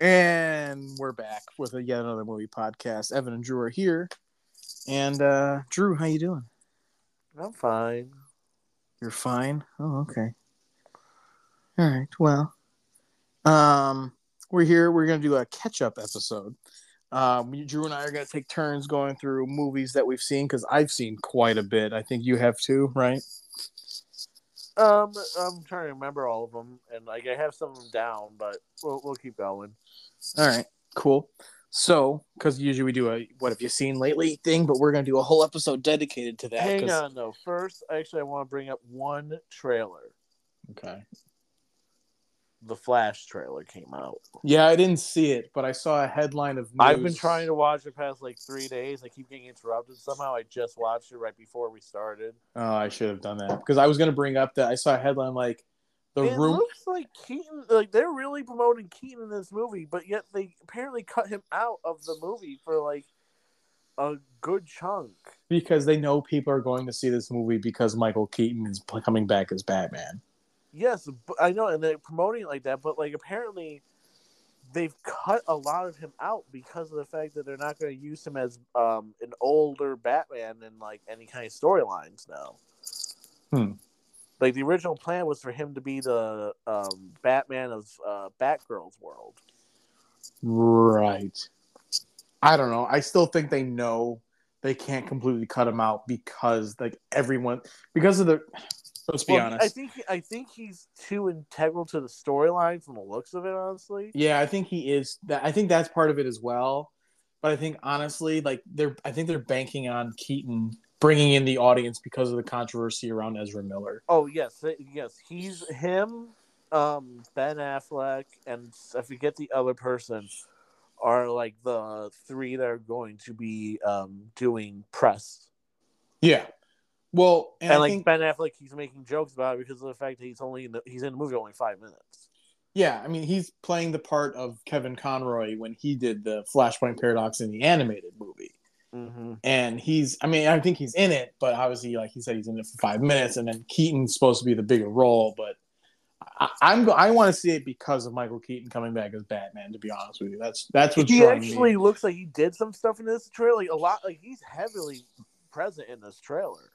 And we're back with a yet another movie podcast. Evan and Drew are here. And uh Drew, how you doing? I'm fine. You're fine. Oh, okay. All right. Well, um, we're here. We're gonna do a catch-up episode. Um, Drew and I are gonna take turns going through movies that we've seen because I've seen quite a bit. I think you have too, right? Um, I'm trying to remember all of them, and like I have some of them down, but we'll we'll keep going. All right. Cool. So, because usually we do a "What have you seen lately?" thing, but we're gonna do a whole episode dedicated to that. Hang 'cause- on though. First, actually, I want to bring up one trailer. Okay. The Flash trailer came out. Yeah, I didn't see it, but I saw a headline of news. I've been trying to watch it past like three days. I keep getting interrupted somehow. I just watched it right before we started. Oh, I should have done that because I was going to bring up that I saw a headline like the Room. it room. looks like Keaton, like they're really promoting Keaton in this movie, but yet they apparently cut him out of the movie for like a good chunk. because they know people are going to see this movie because Michael Keaton is coming back as Batman. Yes, I know, and they're promoting it like that, but like apparently they've cut a lot of him out because of the fact that they're not going to use him as um, an older Batman in like any kind of storylines now. Hmm. Like the original plan was for him to be the um, Batman of uh, Batgirl's world. Right. I don't know. I still think they know they can't completely cut him out because like everyone because of the. Let's be Well, honest. I think I think he's too integral to the storyline from the looks of it. Honestly, Yeah, I think he is. That I think that's part of it as well. But I think honestly, like they're, I think they're banking on Keaton bringing in the audience because of the controversy around Ezra Miller. Oh yes, yes, he's him, um, Ben Affleck, and I forget the other person are like the three that are going to be um doing press. Yeah. Well, and, And, like think, Ben Affleck, he's making jokes about it because of the fact that he's only in the, he's in the movie only five minutes. yeah, I mean, he's playing the part of Kevin Conroy when he did the Flashpoint Paradox in the animated movie. Mm-hmm. And he's, I mean, I think he's in it, but obviously, like he said, he's in it for five minutes, and then Keaton's supposed to be the bigger role. But I, I'm, go- I want to see it because of Michael Keaton coming back as Batman. To be honest with you, that's that's what's He drawing me. actually looks like he did some stuff in this trailer, like a lot. Like he's heavily present in this trailer.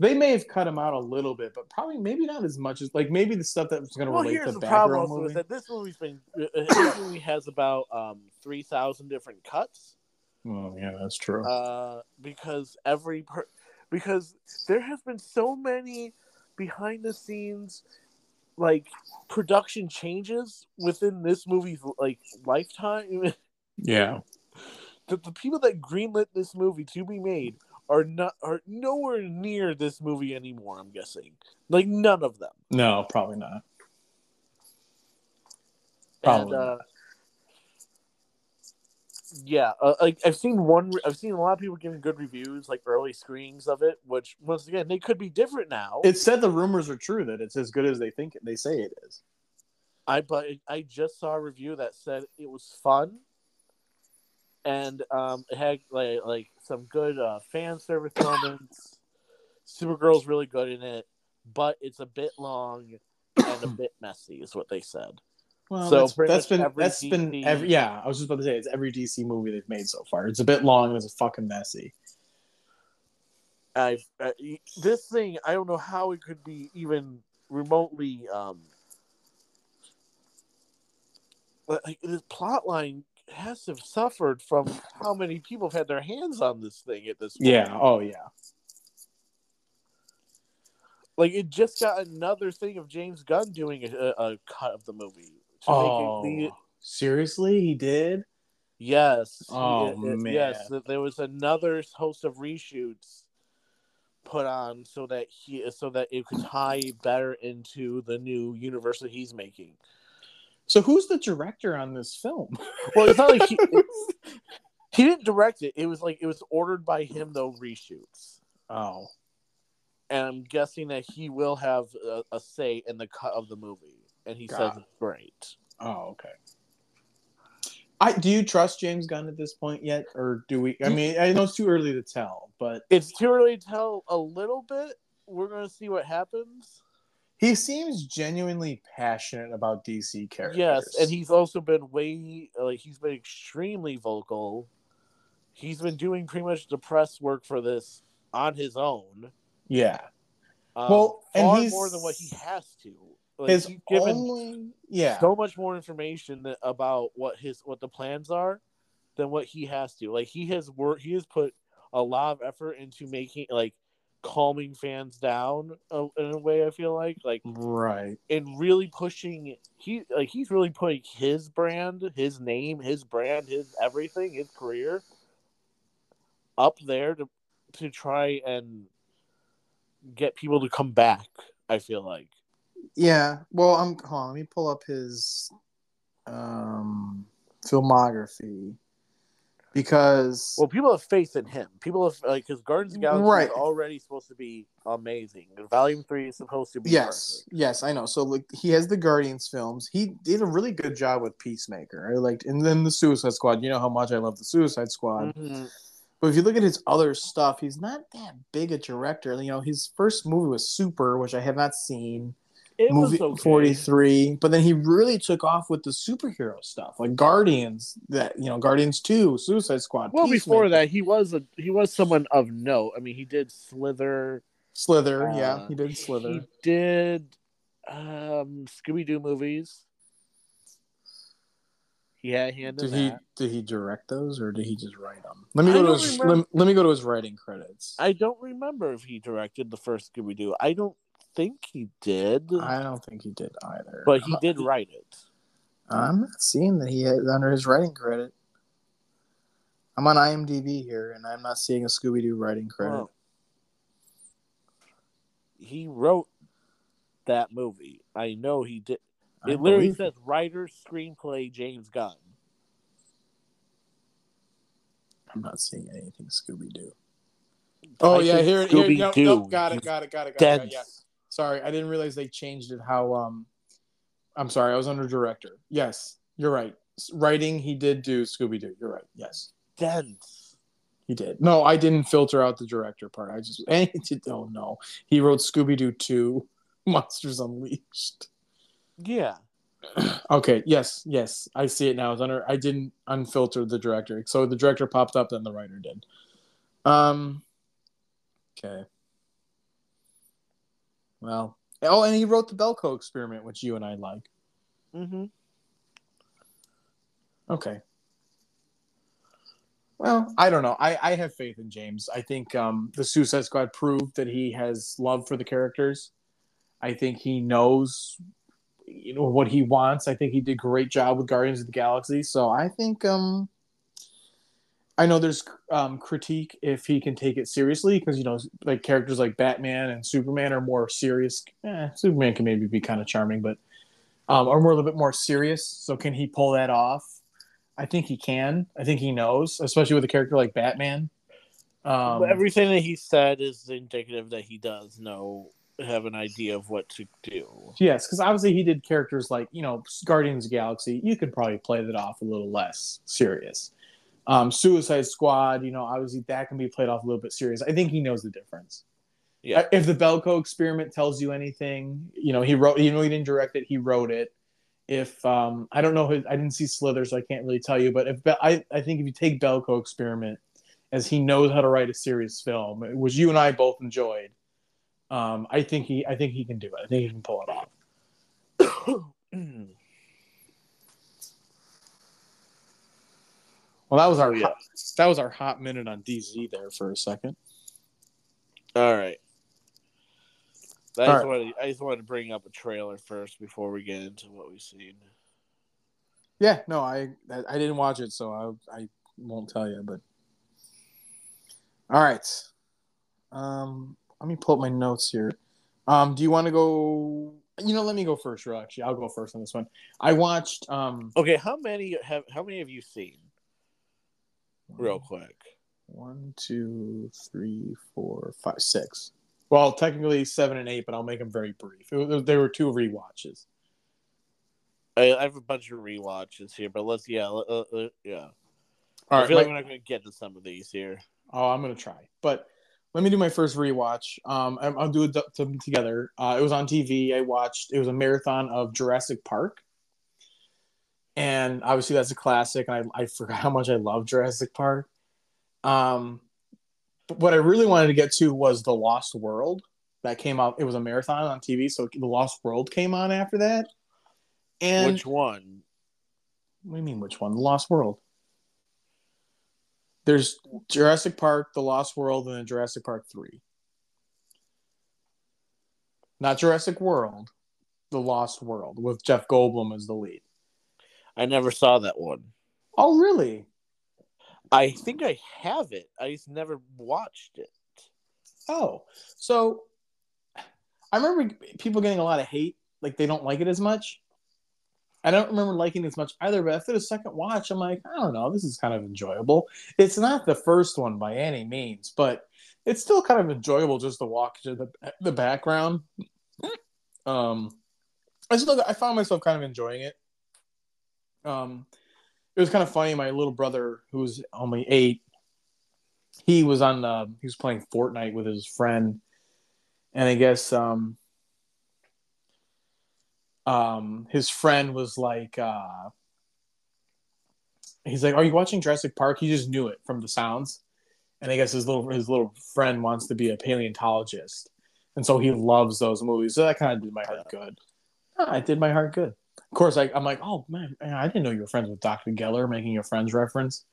They may have cut him out a little bit, but probably maybe not as much as like maybe the stuff that was going to Well, relate here's to the the problem also movie. is that this movie's been uh, this movie has about um three thousand different cuts. Oh yeah, that's true. uh, because every per- because there has been so many behind the scenes like production changes within this movie's like lifetime yeah, that the people that greenlit this movie to be made are not are nowhere near this movie anymore i'm guessing. Like none of them. No, probably not. and uh yeah uh, like i've seen one i've seen a lot of people giving good reviews like early screenings of it which once again they could be different now. It said the rumors are true that it's as good as they think they say it is. I but I just saw a review that said it was fun, and um, it had like like some good uh, fan service moments. Supergirl's really good in it, but it's a bit long and a bit messy, is what they said. Well, So that's, that's been every that's been every yeah. I was just about to say it's every DC movie they've made so far. It's a bit long and it's fucking messy. I uh, this thing I don't know how it could be even remotely um but, like the plot line has to have suffered from how many people have had their hands on this thing at this point. Yeah. Oh yeah. Like it just got another thing of James Gunn doing a, a cut of the movie. To Oh, make it oh. the, seriously, he did. yes. Oh, it- it- man. Yes, there was another host of reshoots put on so that he so that it could tie better into the new universe that he's making. So who's the director on this film? Well, it's not like he, he didn't direct it. It was like it was ordered by him though reshoots. oh, And I'm guessing that he will have a, a say in the cut of the movie. And he says it's great. oh, okay. I do you trust James Gunn at this point yet, or do we? I mean, I know it's too early to tell, but It's too early to tell a little bit. We're gonna see what happens. He seems genuinely passionate about DC characters. Yes, and he's also been way like he's been extremely vocal. He's been doing pretty much the press work for this on his own. yeah. Um, Well, and far he's- more than what he has to. Like, his he's given only yeah. so much more information that, about what his what the plans are than what he has to. Like he has worked, he has put a lot of effort into making like calming fans down uh, in a way. I feel like like right. and really pushing he like he's really putting his brand, his name, his brand, his everything, his career up there to to try and get people to come back. I feel like. Yeah. Well, I'm hold on, let me pull up his um filmography because Well, people have faith in him. People have like because Guardians of the Galaxy Right. is already supposed to be amazing. Volume Three is supposed to be yes, yes, I know. So like he has the Guardians films. He did a really good job with Peacemaker. I liked, and then the Suicide Squad. You know how much I love the Suicide Squad. perfect. Mhm. But if you look at his other stuff, he's not that big a director. You know, his first movie was Super, which I have not seen. It movie okay. 43 but then he really took off with the superhero stuff like guardians that you know guardians 2 suicide squad Well, before that, he was a he was someone of note. I mean, he did Slither. slither uh, yeah he did slither He did um Scooby Doo movies. Yeah, he had hand did he that. did he direct those or did he just write them let me go to his let, let me go to his writing credits I don't remember if he directed the first Scooby Doo. I don't think he did, i don't think he did either but he I'm, did write it. I'm not seeing that he had under his writing credit i'm on imdb here and i'm not seeing a scooby-doo writing credit Well, he wrote that movie. I know he did. I It literally believe- says writer, screenplay, James Gunn. i'm not seeing anything scooby-doo Oh Type yeah, in here, here, nope, Scooby-Doo. nope, got it, got it, got it, got it. got it. Yeah, sorry, I didn't realize they changed it. How um, I'm sorry, I was under director. Yes, you're right. Writing, he did do Scooby Doo. You're right. Yes, Dense. he did. No, I didn't filter out the director part. I just and he did, oh no, he wrote Scooby Doo two, Monsters Unleashed. Yeah. Okay, yes, yes, I see it now. It's under. I didn't unfilter the director, so the director popped up, then the writer did. Um. Okay. Well, oh, and he wrote the Belko experiment, which you and I like. Mm-hmm. Okay. Well, I don't know. I, I have faith in James. I think um, the Suicide Squad proved that he has love for the characters. I think he knows, you know, what he wants. I think he did a great job with Guardians of the Galaxy. So I think um, I know there's um, critique if he can take it seriously because you know, like characters like Batman and Superman are more serious. Eh, Superman can maybe be kind of charming, but um, are more a little bit more serious. So can he pull that off? I think he can. I think he knows, especially with a character like Batman. Um, everything that he said is indicative that he does know, have an idea of what to do. yes, because obviously he did characters like you know Guardians of the Galaxy. You could probably play that off a little less serious. Um, Suicide Squad, you know, obviously that can be played off a little bit serious. I think he knows the difference. Yeah. Uh, If the Belko experiment tells you anything, you know, he wrote, even though he didn't direct it, he wrote it. If um, I don't know, his, I didn't see Slither, so I can't really tell you. But if Be- I, I think if you take Belko experiment, as he knows how to write a serious film, which you and I both enjoyed, um, I think he, I think he can do it. I think he can pull it off. Well, that was our Oh, yeah. hot, that was our hot minute on DC there for a second. All right. I All just, right. wanted, I just wanted to bring up a trailer first before we get into what we've seen. Yeah, no, I I I didn't watch it, so I I won't tell you. But all right, um, let me pull up my notes here. Um, do you want to go? You know, let me go first. Real, actually, I'll go first on this one. I watched um Okay, how many have how many have you seen? Real quick. one, two, three, four, five, six. Well, technically seven and eight, but I'll make them very brief. It, they were two rewatches. I, I have a bunch of rewatches here, but let's yeah, uh, uh, yeah. All I right, feel my- like we're not going to get to some of these here. Oh, I'm gonna try. But let me do my first rewatch. Um, I'll do it together. Uh, it was on TV. I watched. It was a marathon of Jurassic Park, and obviously that's a classic. And I, I forgot how much I love Jurassic Park. Um, but what I really wanted to get to was the Lost World that came out. It was a marathon on TV, so the Lost World came on after that. And Which one? what do you mean, which one? The Lost World. There's Jurassic Park, The Lost World, and then Jurassic Park 3. Not Jurassic World, The Lost World, with Jeff Goldblum as the lead. I never saw that one. Oh, really? I think I have it. I just never watched it. Oh, so I remember people getting a lot of hate, like they don't like it as much. I don't remember liking it as much either, but after the second watch, I'm like, I don't know, this is kind of enjoyable. It's not the first one by any means, but it's still kind of enjoyable just to walk to the the background. Um, I still I found myself kind of enjoying it. Um, it was kind of funny. My little brother, who's only eight, he was on uh, he was playing Fortnite with his friend, and I guess um, um, his friend was like, uh, he's like, "Are you watching Jurassic Park?" He just knew it from the sounds, and I guess his little his little friend wants to be a paleontologist, and so he loves those movies. So that kind of did my heart good. Ah, it did my heart good. Of course, I, I'm like, oh man, man, I didn't know you were friends with Dr. Geller, making a friends reference.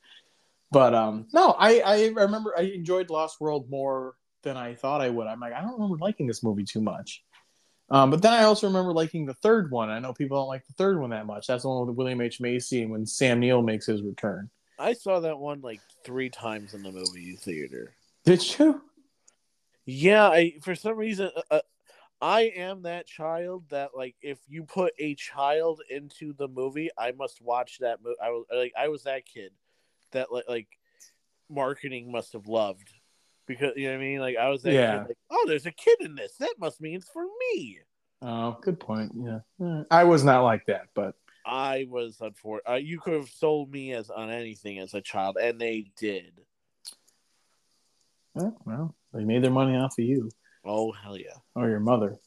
But um, no, I, I remember I enjoyed Lost World more than I thought I would. I'm like, I don't remember liking this movie too much. Um, but then I also remember liking the third one. I know people don't like the third one that much. That's the one with William H Macy and when Sam Neill makes his return. I saw that one like three times in the movie theater. Did you? Yeah, I for some reason uh, uh, I am that child that like if you put a child into the movie, I must watch that movie. I was like I was that kid that like like marketing must have loved because you know what I mean. Like I was that Yeah. kid, like oh, there's a kid in this. That must mean it's for me. Oh, good point. Yeah, I was not like that, but I was unfortunate. Uh, you could have sold me as on anything as a child, and they did. eh, well, they made their money off of you. Oh hell yeah! or your mother.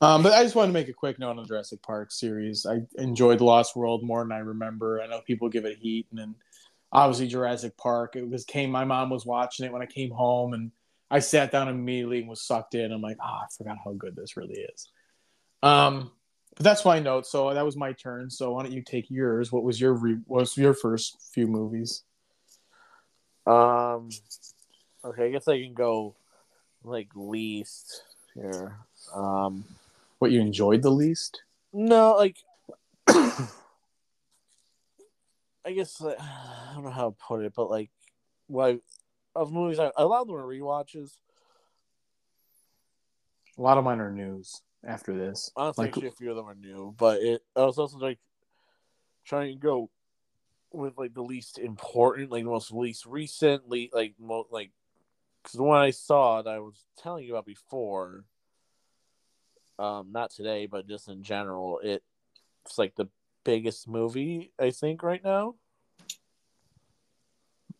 Um, but I just wanted to make a quick note on the Jurassic Park series. I enjoyed The Lost World more than I remember. I know people give it heat, and then obviously Jurassic Park. It was came. My mom was watching it when I came home, and I sat down immediately and was sucked in. I'm like, ah, I forgot how good this really is. Um, but that's my note. So that was my turn. So why don't you take yours? What was your re- what was your first few movies? Um, okay, I guess I can go like least here. Um, What you enjoyed the least? no, like I guess uh, I don't know how to put it, but like, well, of movies, I, a lot of them are rewatches. A lot of mine are news after this. Honestly, Like- actually, a few of them are new, but it. I was also like trying to go with like the least important, like the most least recent, le- like mo- like because the one I saw that I was telling you about before, um, not today, but just in general, it it's like the biggest movie I think right now.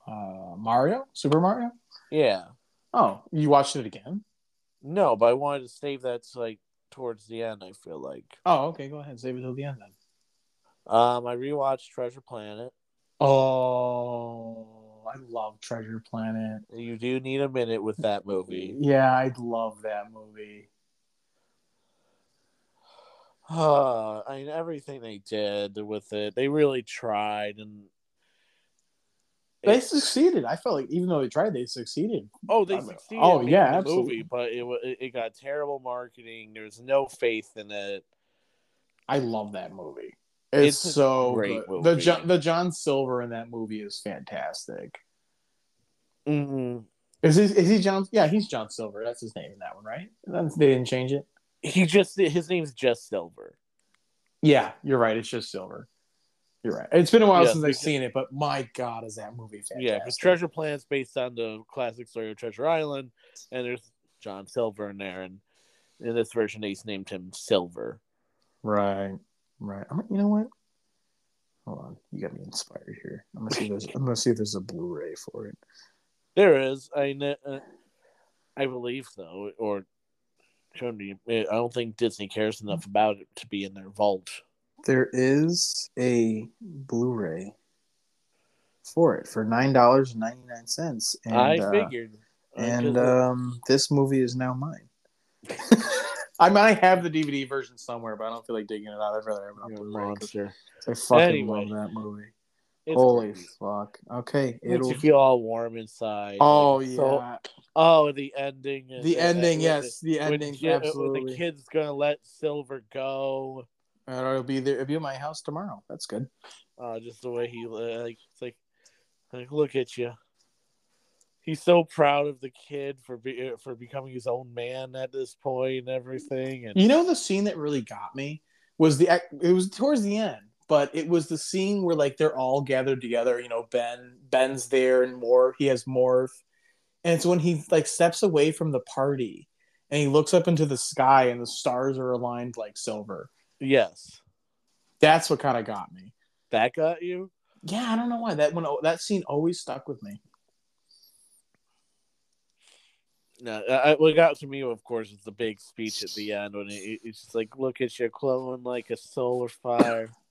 Uh, Mario, Super Mario. Yeah, Oh, you watched it again? no, but I wanted to save that to like towards the end. I feel like Oh, okay. Go ahead. Save it till the end then. um, I rewatched Treasure Planet. Oh, I love Treasure Planet. You do need a minute with that movie. Yeah, I love that movie. Uh, I mean, everything they did with it, they really tried, and They succeeded. I felt like even though they tried, they succeeded. oh, they succeeded. oh, yeah, the absolutely. movie, but it it got terrible marketing. There's no faith in it. I love that movie. It's, It's so great. The. John, the John Silver in that movie is fantastic. Hmm Is he? Is he John? Yeah, he's John Silver. That's his name in that one, right? That's- They didn't change it. He just his name's just Silver. Yeah, you're right. It's just Silver. You're right. It's been a while Yeah, since I've seen it, but my God, is that movie fantastic? Yeah, because Treasure Planet's based on the classic story of Treasure Island, and there's John Silver in there, and in this version they named him Silver. Right, right. I'm, you know what? Hold on, you got me inspired here. I'm gonna see if there's. I'm gonna see if there's a Blu-ray for it. There is, I kn- uh, I believe though, or shouldn't. I don't think Disney cares enough about it to be in their vault. There is a Blu-ray for it for nine dollars and ninety nine cents. I figured. Uh, and um, this movie is now mine. I mean, I have the DVD version somewhere, but I don't feel like digging it out. I'd rather have it on Blu-ray. Monster. I fucking Anyway. love that movie. It's Holy great. fuck! Okay, it'll. you feel all warm inside. Oh Like, yeah, so- oh, the ending. and- the and- ending. when Yes, the when ending. When absolutely. the kid's gonna let Silver go. Uh, it'll be there. It'll be at my house tomorrow. That's good. Uh, just the way he like, it's like, like, look at you. He's so proud of the kid for be, for becoming his own man at this point and everything. And You know the scene that really got me was the it was towards the end, but it was the scene where like they're all gathered together. You know, Ben Ben's there and more. He has Morph, and it's when he like steps away from the party and he looks up into the sky and the stars are aligned like silver. yes, That's what kind of got me. that got you. Yeah, I don't know why that one oh, that scene always stuck with me. No, I, what got to me, of course, is the big speech at the end when it, it's just like, "Look at you glowing like a solar fire."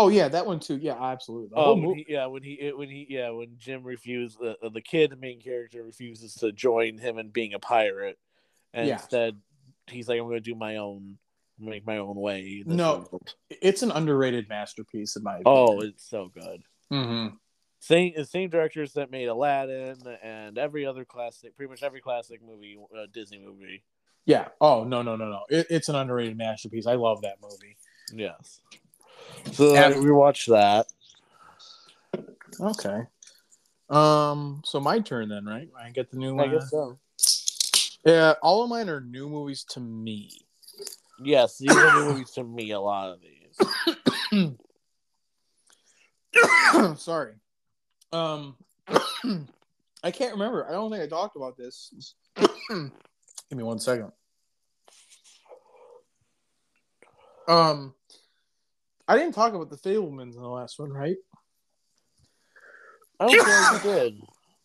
Oh yeah, that one too. Yeah, absolutely. Oh, whole when he, yeah, when he, when he, yeah, when Jim refused, uh, the kid, the main character, refuses to join him in being a pirate, and Yeah. instead, he's like, "I'm going to do my own, make my own way." No. world." it's an underrated masterpiece in my Oh, it's so good. Mm-hmm. Same the same directors that made Aladdin and every other classic, pretty much every classic movie, uh, Disney movie. Yeah. Oh no no no no! It, it's an underrated masterpiece. I love that movie. Yes. So Yeah. we watched that. Okay. Um. So my turn then, right? I get the new I one. guess so. Yeah. All of mine are new movies to me. Yes, these are new movies to me. A lot of these. Sorry. Um. I can't remember. I don't think I talked about this. Give me one second. Um. I didn't talk about the Fabelmans in the last one, right? I don't think I did.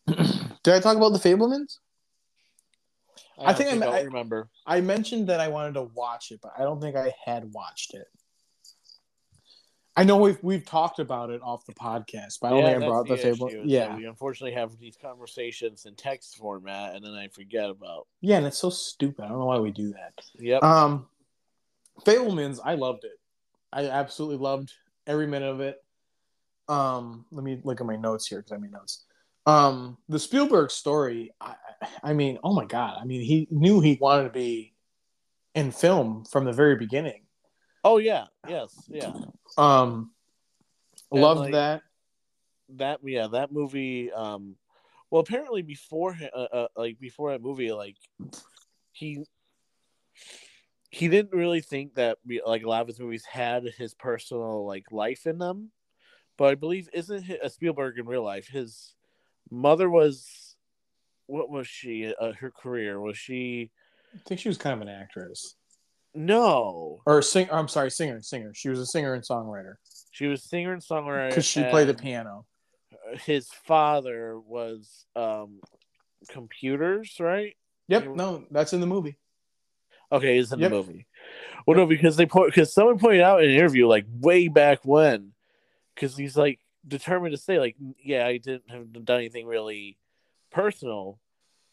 Did I talk about the Fabelmans? I don't think I- don't I- remember. I mentioned that I wanted to watch it, but I don't think I had watched it. I know we've we've talked about it off the podcast, but I don't Yeah, think I brought the, the Fable. issue, is that Yeah, we unfortunately have these conversations in text format, and then I forget about. yeah, and it's so stupid. I don't know why we do that. Yep. Um, Fabelmans, I loved it. I absolutely loved every minute of it. Um, let me look at my notes here because I made notes. Um, the Spielberg story. I, I mean, oh my god! I mean, he knew he wanted to be in film from the very beginning. oh yeah. Yes. Yeah. Um, And, loved like, that. that yeah that movie um well apparently before uh, uh, like before that movie like he he didn't really think that like a lot of his movies had his personal like life in them but i believe isn't hi- uh, spielberg in real life his mother was what was she uh, her career was she I think she was kind of an actress no or sing. I'm sorry, singer, singer. She was a singer and songwriter she was singer and songwriter because she played the piano. his father was um computers right Yep, no, that's in the movie. Okay, it's in Yep. the movie. Well, no, because they put because someone pointed out in an interview like way back when, because he's like determined to say like, yeah, I didn't have done anything really personal,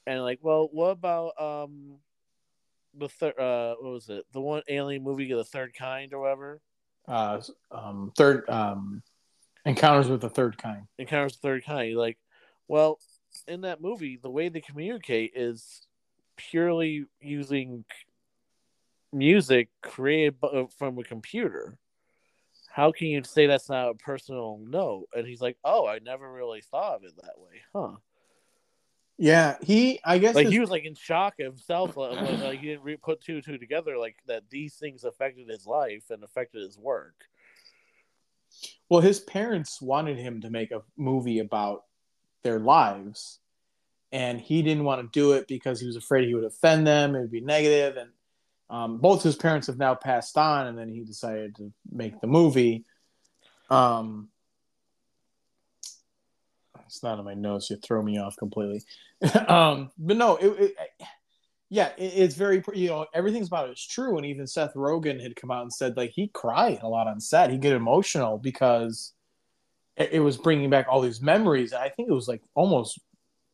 and like, well, what about um the third uh what was it the one alien movie of the third kind or whatever Uh, um, third um, encounters with the third kind. encounters with the third kind. You're like, well, in that movie, the way they communicate is purely using music created bu- uh, from a computer. How can you say that's not a personal note? And he's like, oh, I never really thought of it that way, huh? Yeah, he. I guess Like his- he was like in shock himself, like, like, like, he didn't re- put two and two together, like that these things affected his life and affected his work. well, his parents wanted him to make a movie about their lives, and he didn't want to do it because he was afraid he would offend them. It would be negative, and um, both his parents have now passed on, and then he decided to make the movie. Um, it's not in my notes. You throw me off completely. um, but no, it, it, yeah, it, it's very you know everything's about it is true, and even Seth Rogen had come out and said like he cried a lot on set. He get emotional because it, it was bringing back all these memories. I think it was like almost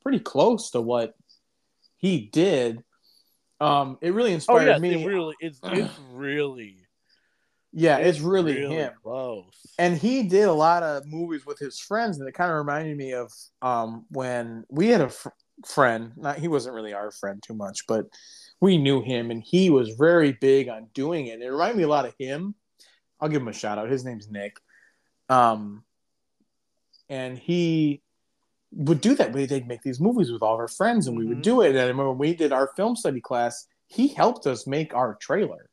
pretty close to what he did. Um, it really Oh inspired yeah, me. it really it's it's really yeah, it's really, really him. close. and he did a lot of movies with his friends and it kind of reminded me of um, when we had a fr- friend not he wasn't really our friend too much but we knew him and he was very big on doing it it reminded me a lot of him i'll give him a shout out his name's nick um, and he would do that they'd make these movies with all of our friends and we would Mhm. do it and i remember when we did our film study class he helped us make our trailer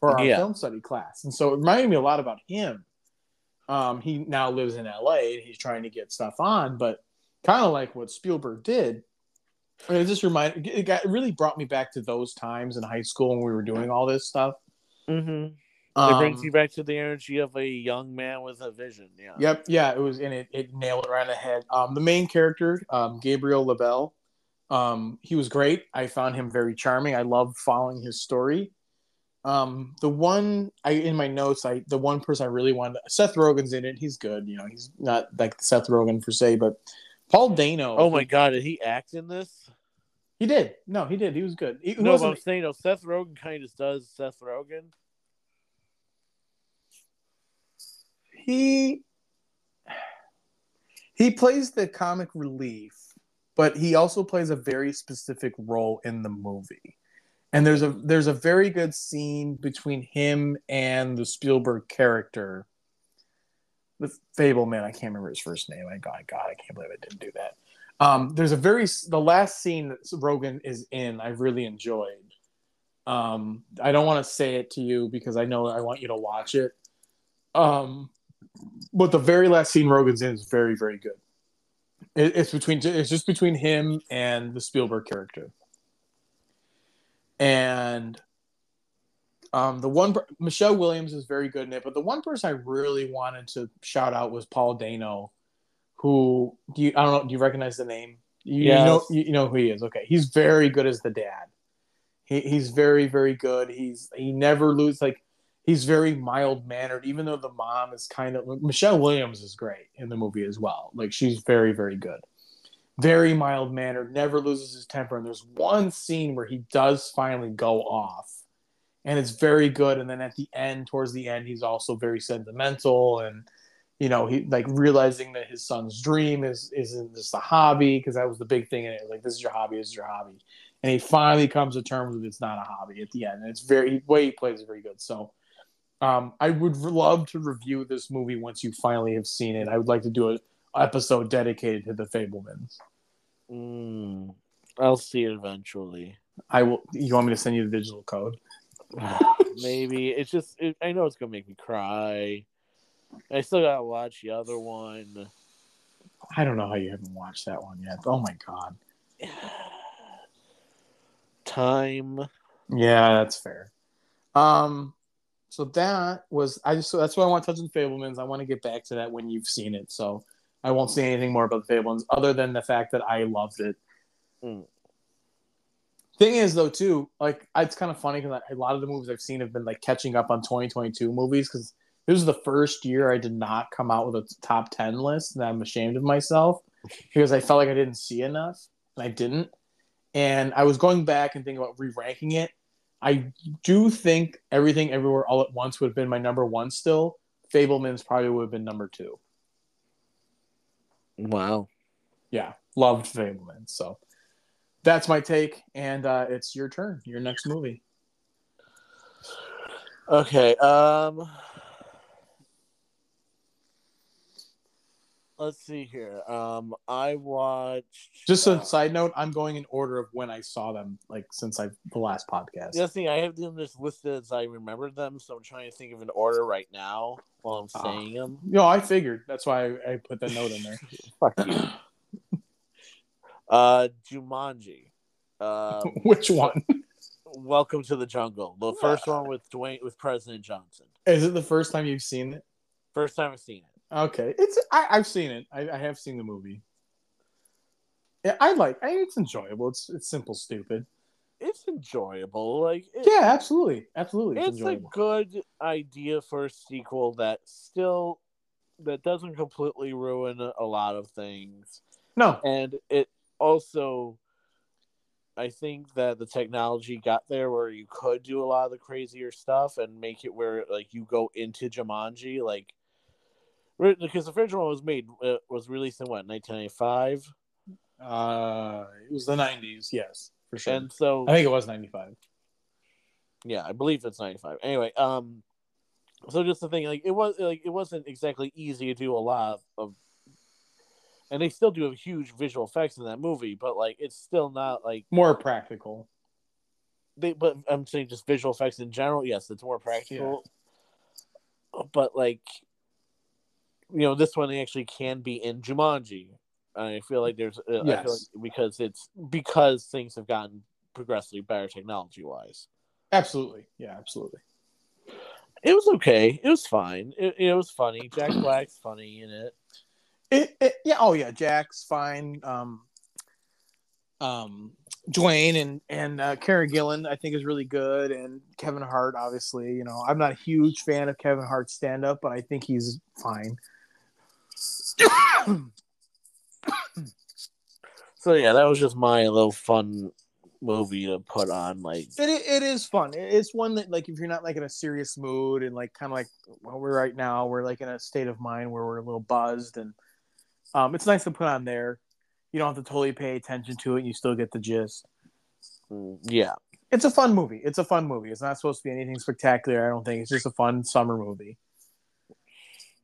for our Yeah. film study class and so it reminded me a lot about him um, he now lives in LA and he's trying to get stuff on, but kind of like what Spielberg did. And it just reminded it got it really brought me back to those times in high school when we were doing all this stuff. Mm-hmm. Um, it brings you back to the energy of a young man with a vision. Yeah. Yep, yeah, it was and it, it nailed it right on the head. Um, the main character, um, Gabriel Labelle, um, he was great. I found him very charming. I loved following his story. Um, the one I in my notes, I the one person I really wanted, Seth Rogen's in it. He's good. You know, he's not like Seth Rogen per se, but Paul Dano. Oh my god, did he act in this? he did. No, he did. He was good. He, he no. I'm saying no. Seth Rogen kind of does Seth Rogen. He he plays the comic relief, but he also plays a very specific role in the movie. And there's a there's a very good scene between him and the Spielberg character. The Fabelman, I can't remember his first name. I God, God, I can't believe I didn't do that. Um, there's a very the last scene that Rogen is in. I really enjoyed. Um, I don't want to say it to you because I know I want you to watch it. Um, but the very last scene Rogen's in is very, very good. It, it's between it's just between him and the Spielberg character. And um, the one Michelle Williams is very good in it, but the one person I really wanted to shout out was Paul Dano, who do you I don't know do you recognize the name? You, you know you, you know who he is. Okay, he's very good as the dad. He, he's very very good. He's he never loses like he's very mild mannered, even though the mom is kind of Michelle Williams is great in the movie as well. Like she's very, very good. Very mild mannered, never loses his temper. And there's one scene where he does finally go off. And it's very good. And then at the end, towards the end, he's also very sentimental and you know, he like realizing that his son's dream is isn't just a hobby, because that was the big thing in it. Like, this is your hobby, this is your hobby. And he finally comes to terms with it's not a hobby at the end. And it's very way he plays very good. So um, I would love to review this movie once you finally have seen it. I would like to do an episode dedicated to the Fabelmans. Mm, I'll see it eventually. I will. You want me to send you the digital code? Maybe it's just. It, I know it's gonna make me cry. I still gotta watch the other one. I don't know how you haven't watched that one yet. Oh my god. Time. Yeah, that's fair. Um, so that was I just so that's why I want to touch on Fabelmans. I want to get back to that when you've seen it. So I won't say anything more about the Fabelmans other than the fact that I loved it. Mm. Thing is, though, too, like it's kind of funny because a lot of the movies I've seen have been like catching up on 2022 movies because this was the first year I did not come out with a top 10 list, and I'm ashamed of myself because I felt like I didn't see enough, and I didn't. And I was going back and thinking about re-ranking it. I do think everything everywhere all at once would have been my number one still. Fabelman's probably would have been number two. Wow. Yeah, loved Fabelman. So that's my take, and uh, it's your turn. Your next movie. Okay. Um. Let's see here. Um, I watched. Just uh, a side note, I'm going in order of when I saw them, like since I the last podcast. Other thing, I have them just listed as I remembered them, so I'm trying to think of an order right now while I'm Ah. saying them. You No, I figured. That's why I, I put that note in there. Fuck you. Uh, Jumanji. Uh, Which one? Welcome to the Jungle. The first one with Dwayne with President Johnson. Is it the first time you've seen it? First time I've seen it. Okay, it's I, I've seen it. I, I have seen the movie. Yeah, I like. I, it's enjoyable. It's it's simple, stupid. it's enjoyable. Like it, Yeah, absolutely, absolutely. it's a good idea for a sequel that still that doesn't completely ruin a lot of things. no, and it also i think that the technology got there where you could do a lot of the crazier stuff and make it where like you go into jumanji like because the original one was made uh, was released in what 1995 uh, it was the '90s. Yes, for sure. and so I think it was '95. yeah i believe it's 95 anyway um so just the thing like it was like it wasn't exactly easy to do a lot of and they still do have huge visual effects in that movie but like it's still not like More practical. they but I'm saying just visual effects in general. Yes, it's more practical. But like, you know, this one actually can be in Jumanji. I feel like there's, uh, I feel Yes. like because it's because things have gotten progressively better technology wise. Absolutely. Yeah, absolutely. It was okay. It was fine. It, it was funny. Jack Black's funny in it. It, it, yeah. Oh yeah. Jack's fine. Um, um, Dwayne and and uh, Karen Gillan, I think, is really good, and Kevin Hart, obviously. You know, I'm not a huge fan of Kevin Hart's stand up, but I think he's fine. So yeah, that was just my little fun movie to put on. Like, It, it is fun. It's one that like if you're not like in a serious mood and like kind of like well, we're right now, we're like in a state of mind where we're a little buzzed and um, it's nice to put on there. You don't have to totally pay attention to it. And you still get the gist. mm, yeah, It's a fun movie. It's a fun movie. It's not supposed to be anything spectacular. I don't think it's just a fun summer movie.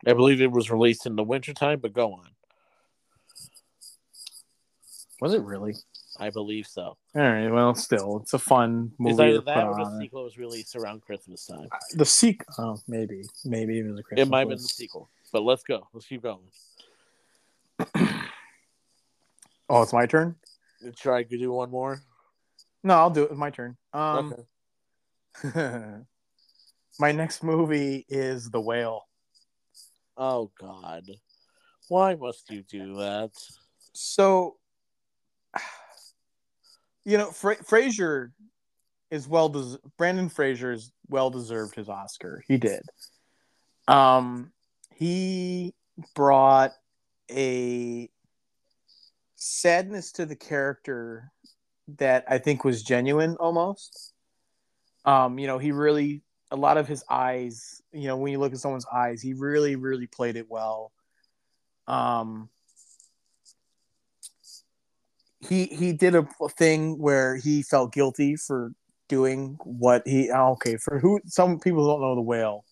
I believe it was released in the wintertime. But go on. Was it really? I believe so. All right. Well, still, it's a fun movie. It's either that or the sequel was released around Christmas time. The sequel. Oh, maybe, maybe even the Christmas. It might have been the sequel. But let's go. Let's keep going. Oh, it's my turn. Try to do one more. No, I'll do it. It's my turn. Um, okay. my next movie is The Whale. Oh God, why must you do that? So, you know, Fra- Fraser is well des- Brendan Fraser is well deserved his Oscar. He did. Um, he brought a sadness to the character that I think was genuine almost. Um, you know, he really a lot of his eyes, you know, when you look at someone's eyes, he really, really played it well. Um, he he did a thing where he felt guilty for doing what he okay for who some people don't know the whale.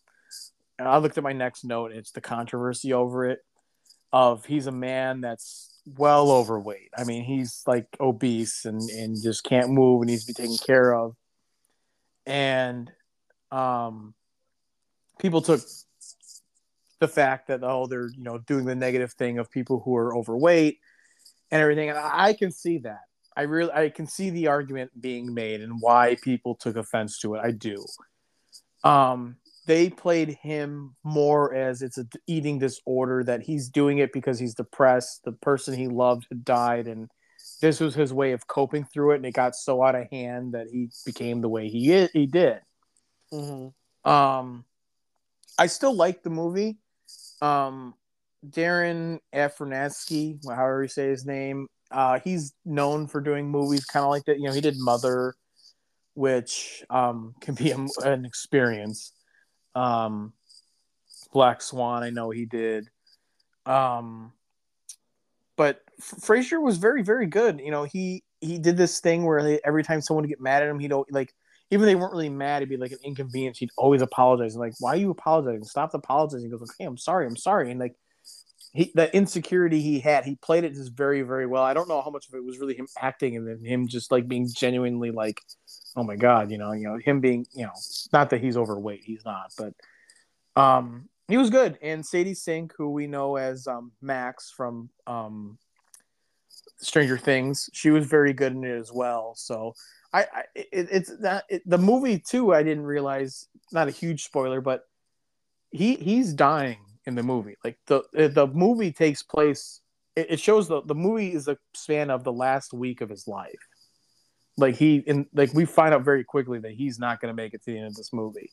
And I looked at my next note. It's the controversy over it. Of he's a man that's well overweight. I mean, he's like obese and and just can't move and needs to be taken care of. And um, people took the fact that oh they're you know doing the negative thing of people who are overweight and everything. And i can see that. I really i can see the argument being made and why people took offense to it. I do. Um they played him more as it's a eating disorder that he's doing it because he's depressed. The person he loved had died and this was his way of coping through it. And it got so out of hand that he became the way he he did Mm-hmm. um, I still like the movie. Um, Darren Aronofsky, however you say his name, uh, he's known for doing movies kind of like that. You know, he did Mother, which um, can be a, an experience. Um, Black Swan, I know he did. Um, but F- Fraser was very, very good. You know, he he did this thing where every time someone would get mad at him, he'd al- like even they weren't really mad, it'd be like an inconvenience. He'd always apologize. And like, why are you apologizing? Stop apologizing. He goes, okay, I'm sorry, I'm sorry. And like, he that insecurity he had, he played it just very, very well. I don't know how much of it was really him acting and then him just like being genuinely like, oh my god, you know, you know, him being, you know, not that he's overweight, he's not, but um, he was good. And Sadie Sink, who we know as um Max from um Stranger Things, she was very good in it as well. So I, I it, it's that it, the movie too. I didn't realize. Not a huge spoiler, but he he's dying in the movie. Like the the movie takes place. It, it shows the the movie is a span of the last week of his life. Like he and like we find out very quickly that he's not going to make it to the end of this movie.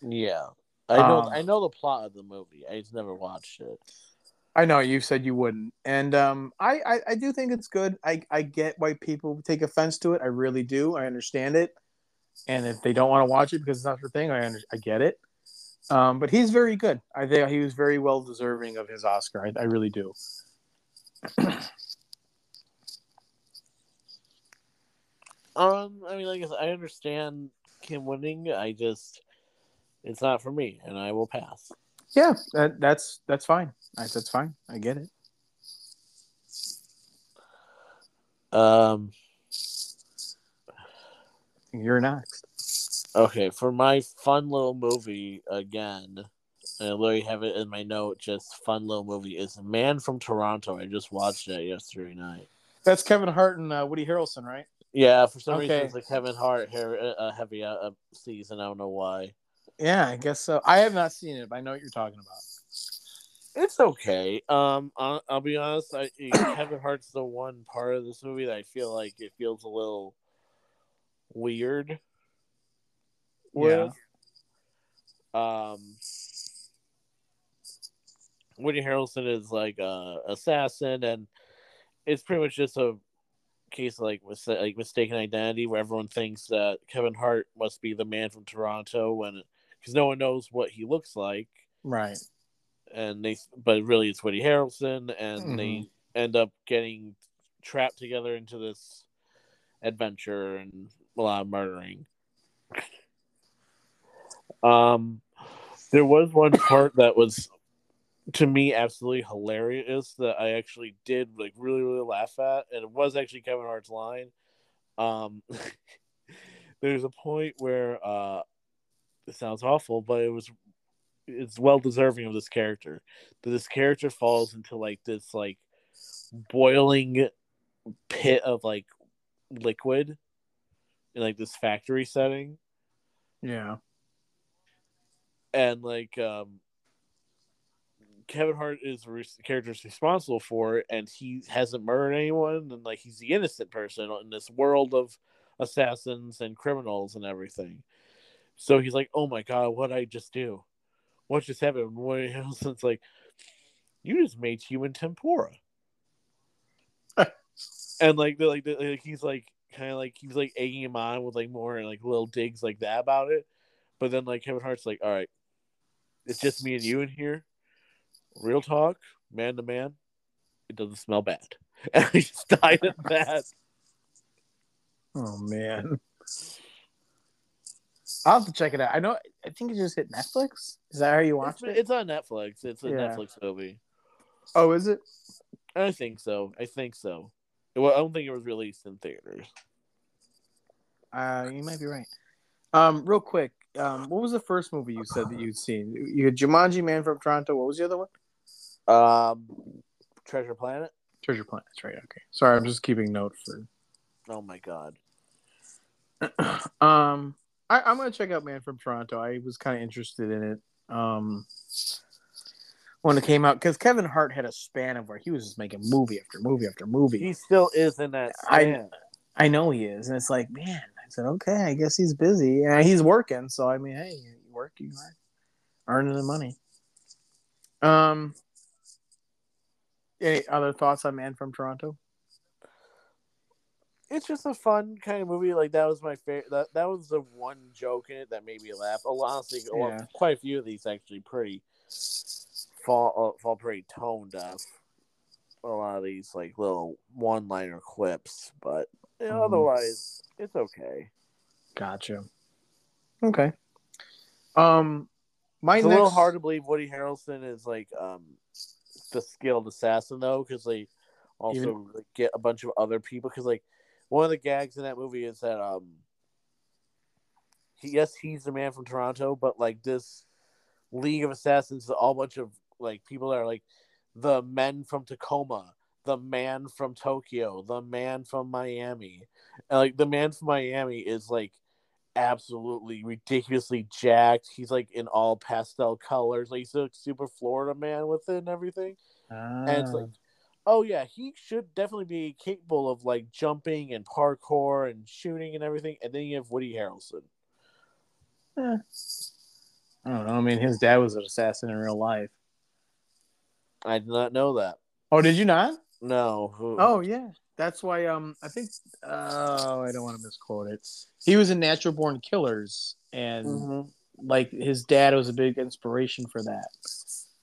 Yeah, I know. Um, I know the plot of the movie. I just never watched it. I know you said you wouldn't, and um, I, I I do think it's good. I I get why people take offense to it. I really do. I understand it, and if they don't want to watch it because it's not their thing, I under, I get it. Um, but he's very good. I think he was very well deserving of his Oscar. I, I really do. Um, I mean, like I said, I understand him winning. I just, it's not for me, and I will pass. Yeah, that, that's that's fine. I, that's fine. I get it. Um, You're next. okay, for my fun little movie again, and I literally have it in my note. Just fun little movie is Man from Toronto. I just watched it yesterday night. That's Kevin Hart and uh, Woody Harrelson, right? Yeah, for some Okay. reason it's a Kevin Hart hair, uh, heavy uh, season. I don't know why. Yeah, I guess so. I have not seen it, but I know what you're talking about. It's okay. Um, I'll, I'll be honest. I, Kevin Hart's the one part of this movie that I feel like it feels a little weird. With. Um, Woody Harrelson is like a assassin, and it's pretty much just a case of like mis- like mistaken identity, where everyone thinks that Kevin Hart must be the man from Toronto, when because no one knows what he looks like Right. and they but really it's Woody Harrelson and they end up getting trapped together into this adventure and a lot of murdering. Um there was one part that was to me absolutely hilarious that I actually did like really really laugh at and it was actually Kevin Hart's line. Um there's a point where uh it sounds awful but it was it's well deserving of this character that this character falls into like this like boiling pit of like liquid in like this factory setting Yeah. and like um Kevin Hart is the character is responsible for it, and he hasn't murdered anyone, and like he's the innocent person in this world of assassins and criminals and everything. So he's like, "Oh my god, what I just do? What just happened?" Woody Harrelson's like, "You just made human tempura," and like, they're like, they're like he's like kind of like he's like egging him on with like more like little digs like that about it, but then like Kevin Hart's like, "All right, it's just me and you in here." real talk, man to man, it doesn't smell bad. And I just died at that. Oh man. I'll have to check it out. I know. I think it just hit Netflix. Is that how you It's, watched it? it's on Netflix. It's a Yeah. Netflix movie. Oh, is it? I think so. I think so. Well, I don't think it was released in theaters. Uh, you might be right. Um, real quick. Um, what was the first movie you said that you'd seen? You had Jumanji, Man from Toronto. What was the other one? Um, Treasure Planet. Treasure Planet. That's right. Okay. Sorry, I'm just keeping note for. Oh my god. Um, I, I'm gonna check out Man from Toronto. I was kind of interested in it. Um, when it came out, because Kevin Hart had a span of where he was just making movie after movie after movie. He still is in that. I- I know he is, and it's like, man. I said, okay, I guess he's busy. Yeah, he's working. So I mean, hey, you work, you are earning the money. Um. Any other thoughts on Man from Toronto? It's just a fun kind of movie. Like that was my favorite. That that was the one joke in it that made me laugh. Oh, honestly, a lot- Yeah. quite a few of these actually pretty fall uh, fall pretty tone deaf. A lot of these like little one liner clips, but you know, Mhm. otherwise it's okay. Gotcha. Okay. Um, my It's a little hard to believe Woody Harrelson is like um the skilled assassin though, because they also Even- like, get a bunch of other people. Because like one of the gags in that movie is that um he, yes he's the man from Toronto, but like this League of Assassins is all bunch of like people that are like the men from Tacoma, the man from Tokyo, the man from Miami, and like the man from Miami is like absolutely ridiculously jacked. He's like in all pastel colors. Like he's a super Florida man with it and everything. And it's like Oh yeah, he should definitely be capable of like jumping and parkour and shooting and everything. And then you have Woody Harrelson. Eh. I don't know. I mean, his dad was an assassin in real life. I did not know that. Oh, did you not? No. Who- Oh yeah, that's why. Um, I think. Oh, I don't want to misquote it. He was in Natural Born Killers, and Mhm. like his dad was a big inspiration for that.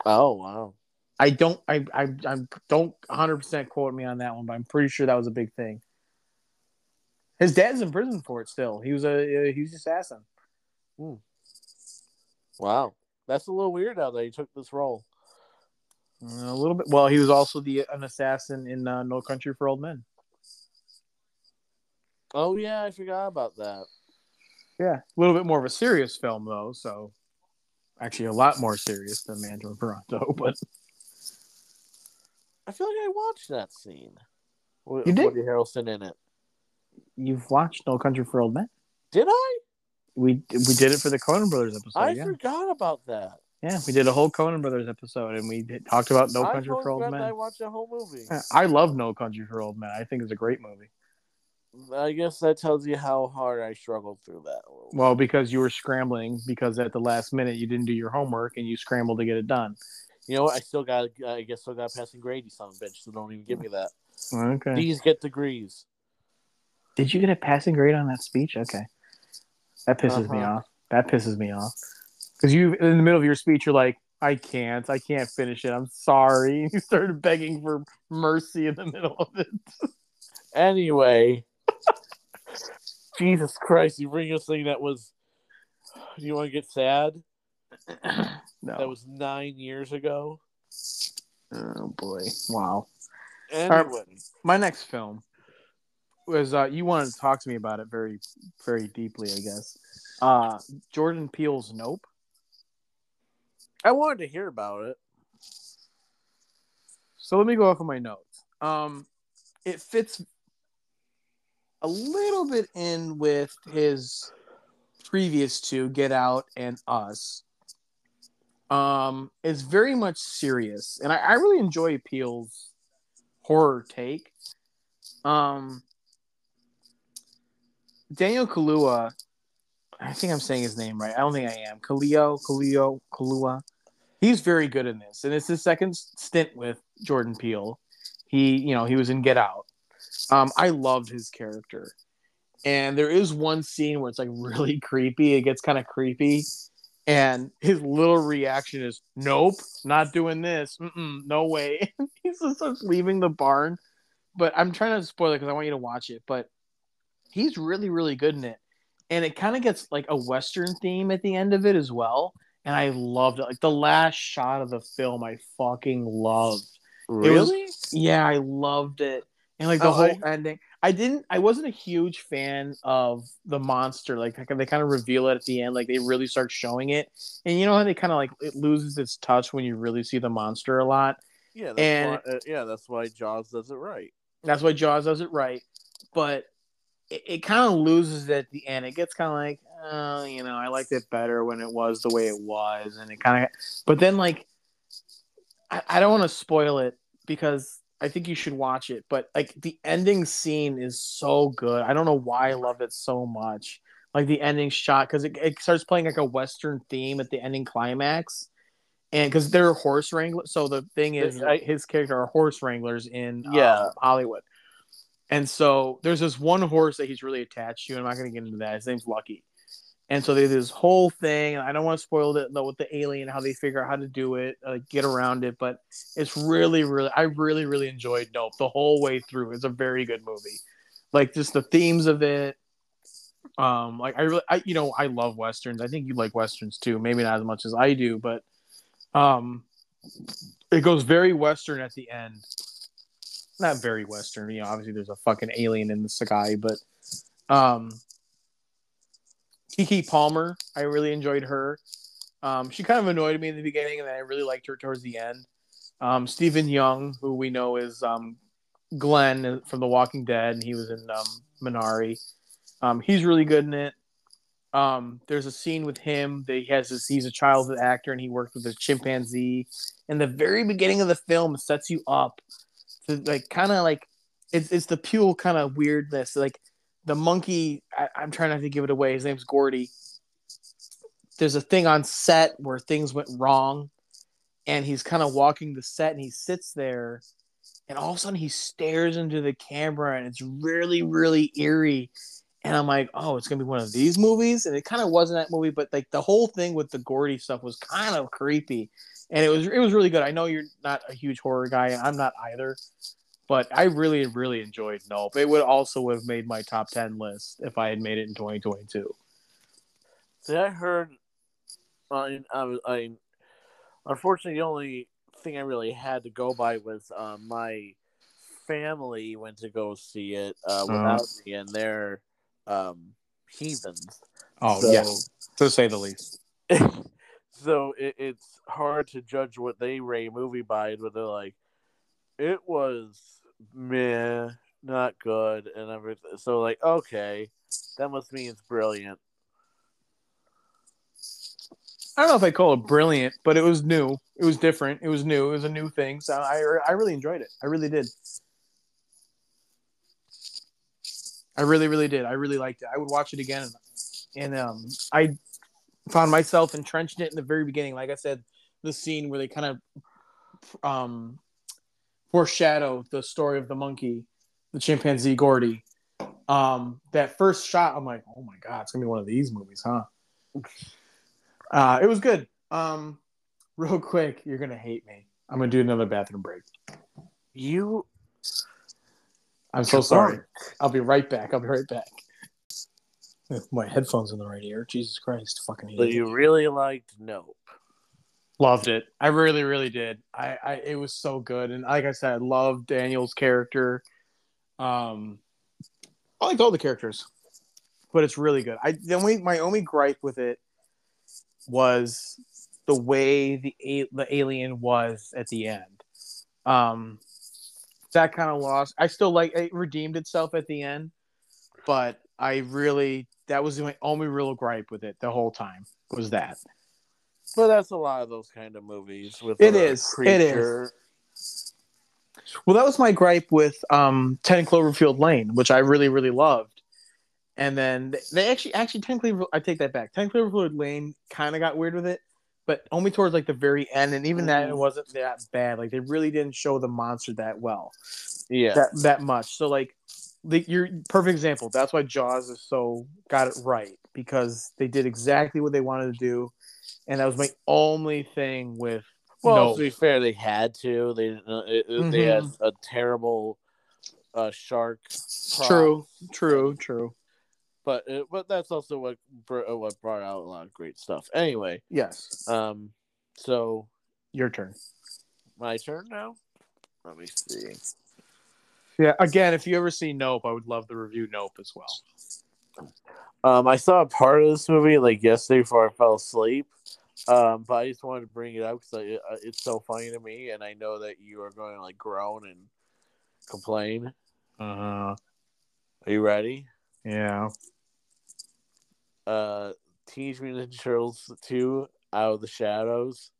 Oh wow. I don't. I. I. I don't 100 percent quote me on that one, but I'm pretty sure that was a big thing. His dad's in prison for it still. He was a. He was an assassin. Wow. That's a little weird how they took this role. A little bit. Well, he was also the an assassin in uh, No Country for Old Men. Oh yeah, I forgot about that. Yeah, a little bit more of a serious film though. So, actually, a lot more serious than Man from Toronto. But I feel like I watched that scene. With You did? Woody Harrelson in it. you've watched No Country for Old Men. Did I? We we did it for the Coen Brothers episode. I yeah, forgot about that. yeah, we did a whole Coen Brothers episode, and we did, talked about No Country for Old Men. I watched a whole movie. I love No Country for Old Men. I think it's a great movie. I guess that tells you how hard I struggled through that. a little bit. Well, because you were scrambling because at the last minute you didn't do your homework and you scrambled to get it done. You know what? I still got. I guess still got passing grade. You son of a bitch. So don't even give me that. Okay. These get degrees. Did you get a passing grade on that speech? Okay. That pisses me Uh-huh. off. That pisses me off. Because you, in the middle of your speech, you're like, I can't. I can't finish it. I'm sorry. You started begging for mercy in the middle of it. Anyway, Jesus Christ! You bring us thing that was. Do you want to get sad? no. That was nine years ago. oh, boy. Wow. Anyway, My next film was, uh, you wanted to talk to me about it very, very deeply, I guess. Uh, Jordan Peele's Nope. I wanted to hear about it. So let me go off of my notes. Um, it fits a little bit in with his previous two, Get Out and Us. Um, it's very much serious, and I, I really enjoy Peele's horror take. Um, Daniel Kaluuya, I think I'm saying his name right. I don't think I am. Kalio, Kaleo, Kalua. He's very good in this, and it's his second stint with Jordan Peele. He, you know, he was in Get Out. Um, I loved his character, and there is one scene where it's like really creepy. It gets kind of creepy, and his little reaction is, "Nope, not doing this. Mm-mm, no way." He's just leaving the barn. But I'm trying to spoil it because I want you to watch it. But he's really, really good in it, and it kind of gets like a western theme at the end of it as well. And I loved it. Like the last shot of the film, I fucking loved. Really? Yeah, I loved it. And like the Oh, whole ending. I didn't I wasn't a huge fan of the monster. Like they kind of reveal it at the end, like they really start showing it. And you know how they kind of like it loses its touch when you really see the monster a lot. yeah. That's and- why, uh, yeah, that's why Jaws does it right. That's why Jaws does it right. But it, it kind of loses at the end. It gets kind of like, oh, you know, I liked it better when it was the way it was. And it kind of, but then like, I, I don't want to spoil it because I think you should watch it. But like the ending scene is so good. I don't know why I love it so much. Like the ending shot because it, it starts playing like a western theme at the ending climax. And because they're horse wranglers, so the thing is, I- his character are horse wranglers in um, Yeah. Hollywood. And so there's this one horse that he's really attached to. And I'm not going to get into that. His name's Lucky. And so there's this whole thing, and I don't want to spoil it though with the alien, how they figure out how to do it, uh, get around it. But it's really, really, I really, really enjoyed Nope the whole way through. It's a very good movie. Like just the themes of it. Um, like I really, I you know, I love westerns. I think you like westerns too. Maybe not as much as I do, but um, it goes very western at the end. Not very western, you know. Obviously, there's a fucking alien in the sky, but um, Keke Palmer, I really enjoyed her. Um, she kind of annoyed me in the beginning, and then I really liked her towards the end. Um, Steven Yeun, who we know is um, Glenn from The Walking Dead, and he was in um, Minari. Um, he's really good in it. Um, there's a scene with him that he has this, he's a childhood actor and he worked with a chimpanzee. And the very beginning of the film, sets you up to like kind of like it's it's the pure kind of weirdness. Like the monkey, I, I'm trying not to give it away. His name's Gordy. There's a thing on set where things went wrong, and he's kind of walking the set, and he sits there, and all of a sudden he stares into the camera, and it's really really eerie. And I'm like, oh, it's gonna be one of these movies, and it kind of wasn't that movie, but like the whole thing with the Gordy stuff was kind of creepy, and it was it was really good. I know you're not a huge horror guy, and I'm not either, but I really really enjoyed Nope. It would also would have made my top ten list if I had made it in 2022. See, I heard. I, I, I unfortunately the only thing I really had to go by was uh, my family went to go see it uh, without uh, me, and they're um, heathens. Oh so, yes, to say the least. so it, it's hard to judge what they rate a movie by, but they're like, it was meh, not good, and everything. So like, okay, that must mean it's brilliant. I don't know if I call it brilliant, but it was new. It was different. It was new. It was a new thing. So I, I really enjoyed it. I really did. I really, really did. I really liked it. I would watch it again, and, and um, I found myself entrenched in it in the very beginning. Like I said, the scene where they kind of um, foreshadow the story of the monkey, the chimpanzee Gordy. Um, that first shot, I'm like, oh my god, it's gonna be one of these movies, huh? Uh, it was good. Um, real quick, you're gonna hate me. I'm gonna do another bathroom break. You. I'm so sorry. I'll be right back. I'll be right back. My headphones in the right ear. Jesus Christ, fucking. But you really liked Nope. Loved it. I really, really did. I, I, it was so good, and like I said, I loved Daniel's character. Um, I liked all the characters, but it's really good. I the only my only gripe with it was the way the the alien was at the end. Um, that kind of lost. I still like it redeemed itself at the end, but I really that was my only real gripe with it the whole time was that. But that's a lot of those kind of movies with it is creature. it is. Well, that was my gripe with um, Ten Cloverfield Lane, which I really really loved and then they actually actually Ten technically I take that back. Ten Cloverfield Lane kind of got weird with it, but only towards like the very end, and even that it mm. wasn't that bad. Like they really didn't show the monster that well, yeah, that that much. So like, the, your perfect example. That's why Jaws is so got it right because they did exactly what they wanted to do, and that was my only thing with. Well, to be fair, they had to. They uh, it, mm-hmm. they had mm-hmm. a terrible uh, shark. True, true, true but it, but that's also what uh, what brought out a lot of great stuff. Anyway, yes. Um, so your turn. My turn now. Let me see. Yeah, again, if you ever see Nope, I would love to review Nope as well. Um, I saw a part of this movie like yesterday before I fell asleep. Um, but I just wanted to bring it up because it, uh, it's so funny to me, and I know that you are going to like groan and complain. Uh huh. Are you ready? Yeah uh, Teenage Mutant Ninja Turtles 2 Out of the Shadows.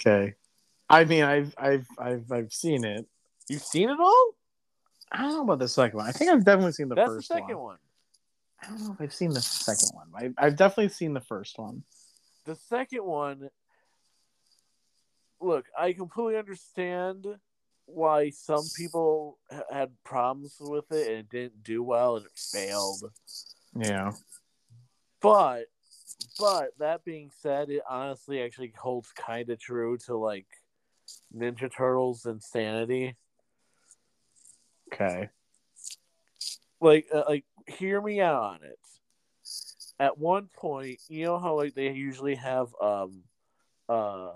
okay. I mean, I've, I've, I've, I've seen it. You've seen it all? I don't know about the second one. I think I've definitely seen the That's first the second one. one. I don't know if I've seen the second one. I, I've definitely seen the first one. The second one. Look, I completely understand why some people had problems with it and it didn't do well and it failed. Yeah. But but that being said, it honestly actually holds kind of true to like Ninja Turtles insanity. Okay. Like uh, like hear me out on it. At one point, you know how like they usually have um uh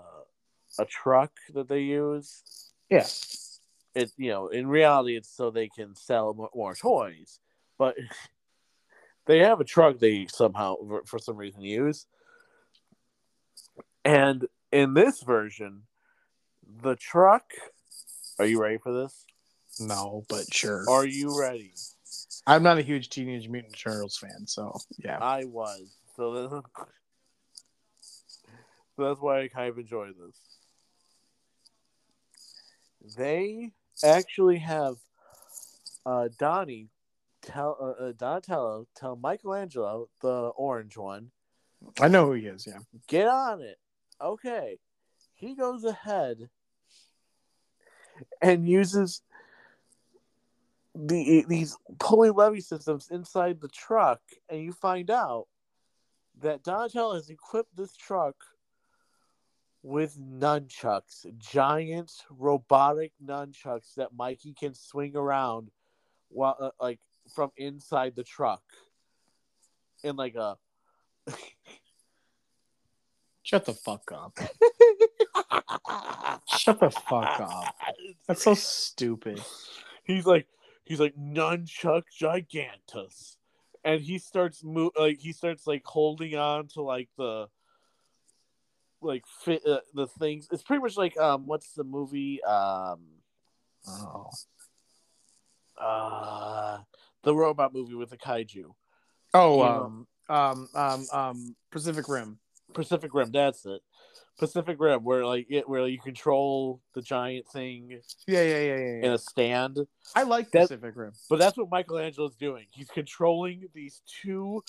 a truck that they use yeah. It you know in reality it's so they can sell more, more toys, but they have a truck they somehow for some reason use. And in this version, the truck. Are you ready for this? No, but sure. Are you ready? I'm not a huge Teenage Mutant Turtles fan, so yeah. I was. So, that's why I kind of enjoy this. they actually have uh, Donnie tell uh, uh, Donatello tell Michelangelo, the orange one, I know who he is. Yeah. get on it. Okay. He goes ahead and uses the these pulley levy systems inside the truck, and you find out that Donatello has equipped this truck with nunchucks, giant robotic nunchucks that Mikey can swing around while uh, like from inside the truck in like a Shut the fuck up. Shut the fuck up. That's so stupid. he's like he's like nunchuck gigantus and he starts mo- like he starts like holding on to like the like fit uh, the things it's pretty much like um what's the movie um Oh. uh the robot movie with the kaiju Oh. Yeah. Um. Um. Um. Um. Pacific Rim. pacific rim that's it pacific rim where like it where you control the giant thing Yeah. Yeah. Yeah. Yeah. in a stand I like That- Pacific Rim. But that's what Michelangelo's doing. He's controlling these two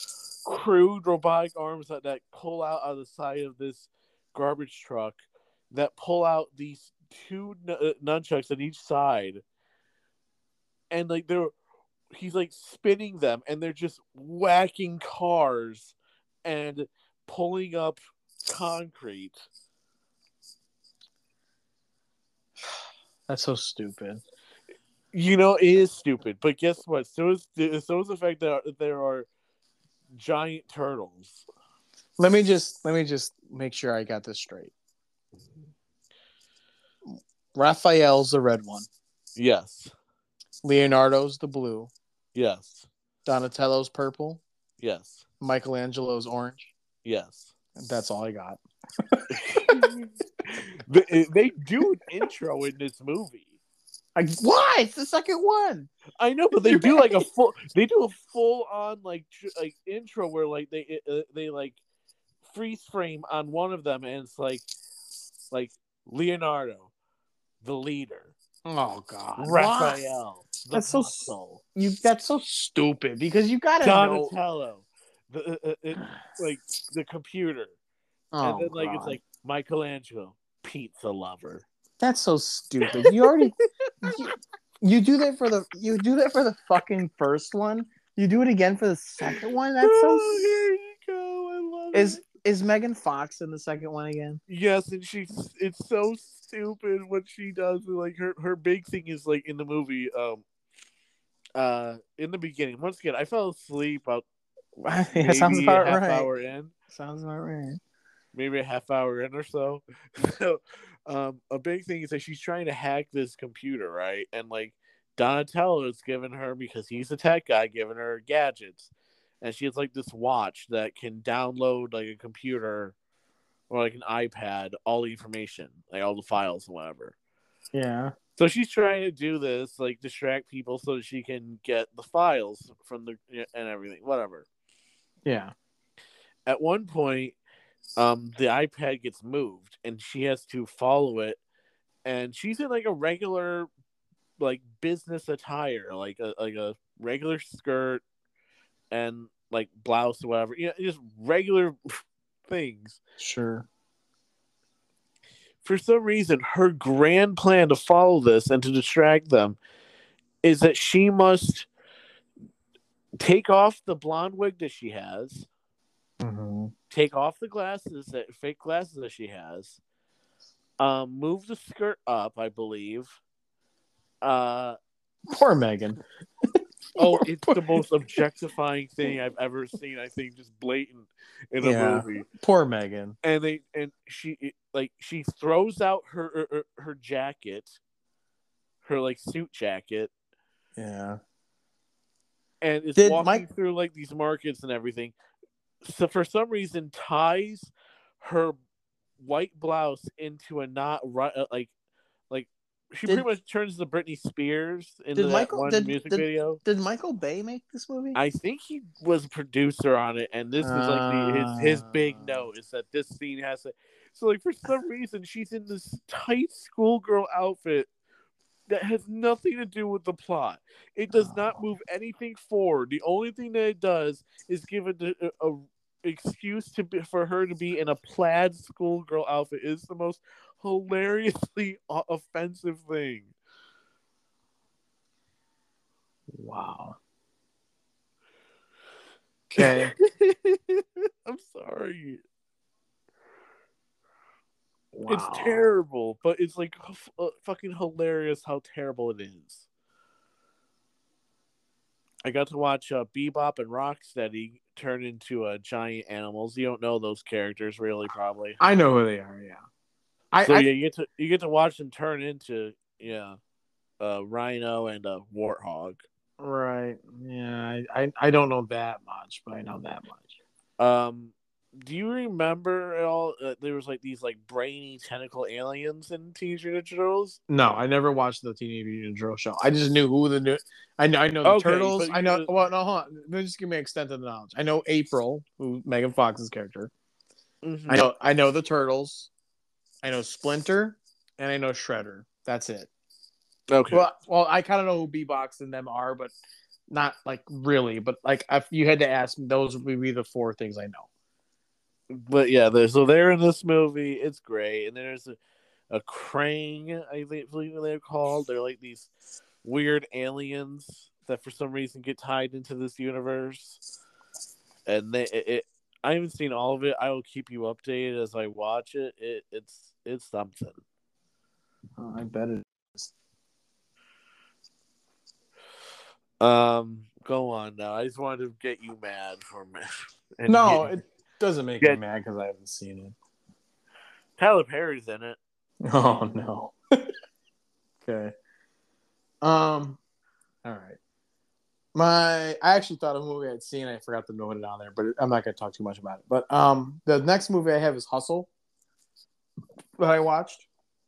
crude robotic arms that, that pull out of the side of this garbage truck that pull out these two n- uh, nunchucks on each side. And like they're he's like spinning them and they're just whacking cars and pulling up concrete. That's so stupid. You know, it is stupid, but guess what? So is so is the fact that there are giant turtles. Let me just let me just make sure I got this straight. Raphael's the red one. Yes. Leonardo's the blue. Yes. Donatello's purple. Yes. Michelangelo's orange. Yes. That's all I got. they, they do an intro in this movie. I, why? It's the second one. I know, but they do like a full. They do a full on like tr- like intro where like they uh, they like freeze frame on one of them, and it's like like Leonardo, the leader, Oh God. Raphael, the That's so muscle, You that's so stupid because you gotta know. The uh, uh, uh, like the computer, Oh, and then like it's like Michelangelo, pizza lover. that's so stupid. You already you, you do that for the you do that for the fucking first one. You do it again for the second one. That's so. oh, here you go. I love Is it. is Megan Fox in the second one again? Yes, and she's it's so stupid what she does. Like her her big thing is like in the movie, um uh in the beginning. Once again, I fell asleep about yeah, maybe sounds a about half right. hour in. Sounds about right. Maybe a half hour in or so. so um a big thing is that she's trying to hack this computer, right? And like Donatello is giving her because he's a tech guy, giving her gadgets. And she has like this watch that can download like a computer or like an iPad, all the information, like all the files and whatever. Yeah. So she's trying to do this, like distract people so that she can get the files from the and everything, whatever. Yeah. At one point, um, the iPad gets moved and she has to follow it, and she's in like a regular, like business attire, like a like a regular skirt and like blouse or whatever, you know, just regular things. Sure. for some reason, her grand plan to follow this and to distract them is that she must take off the blonde wig that she has, Mm-hmm. take off the glasses that fake glasses that she has, um, move the skirt up, I believe. Uh, Poor Megan. oh, it's the most objectifying thing I've ever seen. I think just blatant in a Yeah. movie. Poor Megan. and they and she like she throws out her her, her jacket her like suit jacket Yeah. And is Did walking Mike- through like these markets and everything so for some reason ties her white blouse into a knot right uh, like like she Did- pretty much turns the Britney Spears into Did that Michael- one did- music did- video. Did Michael Bay make this movie? I think he was a producer on it, and this was like the, his his big Ah. note is that this scene has to. So like for some reason she's in this tight schoolgirl outfit that has nothing to do with the plot. It does not Oh. move anything forward. The only thing that it does is give it a, a, a excuse to be, for her to be in a plaid schoolgirl outfit. It's the most hilariously offensive thing. Wow. Okay. I'm sorry. Wow. It's terrible, but it's like f- uh, fucking hilarious how terrible it is. I got to watch uh, Bebop and Rocksteady turn into uh, giant animals. You don't know those characters really, probably. I know who they are. Yeah. I, so I yeah, you get to you get to watch them turn into yeah, uh, rhino and a warthog. right. Yeah. I, I I don't know that much, but I know that much. Um, do you remember at all? Uh, there was like these like brainy tentacle aliens in Teenage Mutant Ninja Turtles. No, I never watched the Teenage Mutant Ninja Turtle show. I just knew who the new. I know. I know the Okay, turtles. I know. know- Well, no, hold on. Let me just give me an extent of the knowledge. I know April, who Megan Fox's character. Mhm. I know. I know the turtles. I know Splinter, and I know Shredder. That's it. Okay. Well, well, I kind of know who Bebop's and them are, but not like really. But like, if you had to ask me, those would be the four things I know. But yeah, they're, so they're in this movie. It's great, and there's a, a Krang, I believe they're called. They're like these weird aliens that for some reason get tied into this universe, and they it. it I haven't seen all of it. I will keep you updated as I watch it. It it's it's something. Oh, I bet it is. Um, go on now. I just wanted to get you mad for me. No, it doesn't make Yeah. me mad because I haven't seen it. Tyler Perry's in it. Oh no. okay. Um. All right. My, I actually thought of a movie I'd seen. I forgot to note it on there, but I'm not going to talk too much about it. But um, the next movie I have is Hustle. That I watched.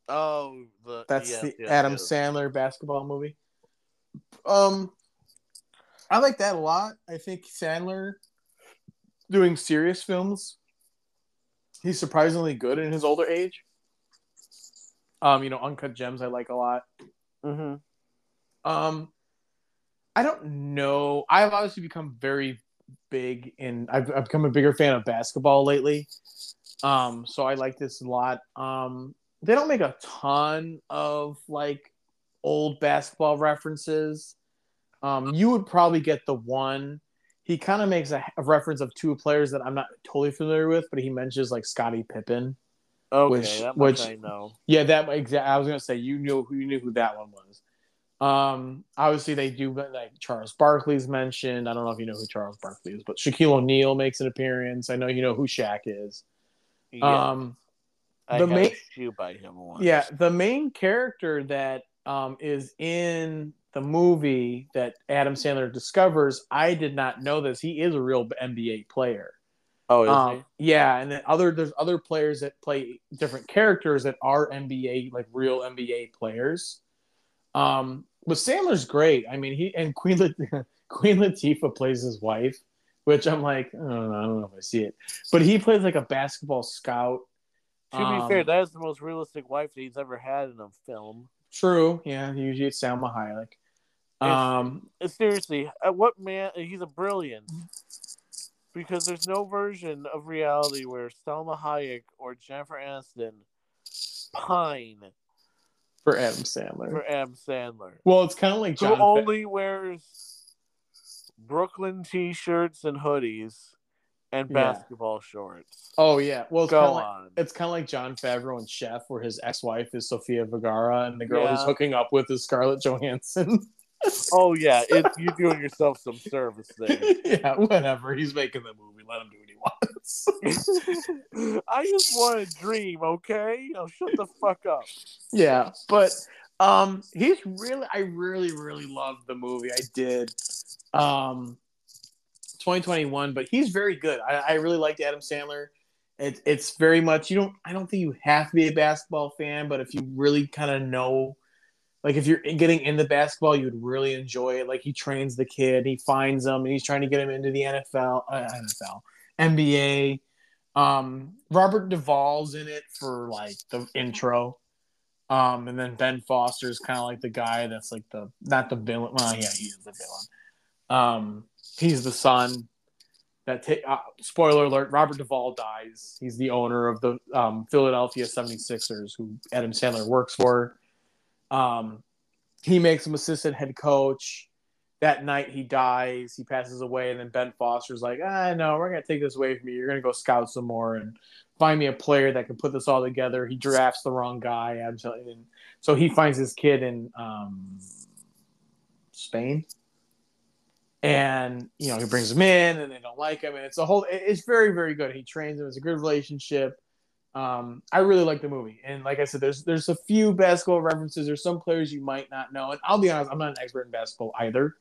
Oh, the That's yes, the yes, Adam yes. Sandler basketball movie. Um, I like that a lot. I think Sandler doing serious films. He's surprisingly good in his older age. Um, you know, Uncut Gems I like a lot. Mhm. Um, I don't know. I've obviously become very big in. I've, I've become a bigger fan of basketball lately. Um, so I like this a lot. Um, they don't make a ton of like old basketball references. Um, you would probably get the one. He kind of makes a, a reference of two players that I'm not totally familiar with, but he mentions like Scottie Pippen. Okay, Which- that much which- I know. Yeah, that exactly. I was gonna say you knew who you knew who that one was. Um, obviously they do but, like Charles Barkley's mentioned. I don't know if you know who Charles Barkley is, but Shaquille O'Neal makes an appearance. I know you know who Shaq is. Yeah, Um, the main- by him once. yeah, the main character that um is in the movie that Adam Sandler discovers, I did not know this. He is a real NBA player. Oh, is Um, yeah, and then other there's other players that play different characters that are NBA like real NBA players. Um, but Sandler's great. I mean, he and Queen Lat- Queen Latifah plays his wife, which I'm like, I don't know, I don't know if I see it, but he plays like a basketball scout. he? To um, be fair, that is the most realistic wife that he's ever had in a film. True, yeah. Usually it's Salma Hayek. Um, Seriously, uh, what man? He's a brilliant. Because there's no version of reality where Salma Hayek or Jennifer Aniston pine for Adam Sandler. for Adam Sandler. well, it's kind of like Who John. Fa- only wears Brooklyn t-shirts and hoodies and Yeah. basketball shorts. oh yeah, well it's Go kind of like on. it's kind of like Jon Favreau and Chef, where his ex-wife is Sofia Vergara, and the girl Yeah. he's hooking up with is Scarlett Johansson. Oh yeah, it, you're doing yourself some service there. yeah, whatever. He's making the movie. Let him do what he wants. I just want to dream, okay? Now shut the fuck up. yeah, but um, he's really. I really, really loved the movie. I did. Um, 2021, but he's very good. I, I really liked Adam Sandler. It, it's very much you don't. I don't think you have to be a basketball fan, but if you really kind of know, like if you're getting into basketball, you would really enjoy it. Like he trains the kid, he finds him, and he's trying to get him into the NFL, uh, NFL, NBA. Um, Robert Duvall's in it for like the intro. Um, and then Ben Foster's kind of like the guy that's like the not the villain. Well, yeah, he is the villain. Um, he's the son that take uh, spoiler alert robert duvall dies he's the owner of the um, philadelphia 76ers who adam sandler works for um, he makes him assistant head coach. That night he dies he passes away and then ben foster's like ah no we're gonna take this away from you. You're gonna go scout some more and find me a player that can put this all together. He drafts the wrong guy and so he finds this kid in um, spain. And you know he brings him in and they don't like him and it's a whole it's very very good. He trains him it's a good relationship um, i really like the movie and like i said there's there's a few basketball references there's some players you might not know and i'll be honest i'm not an expert in basketball either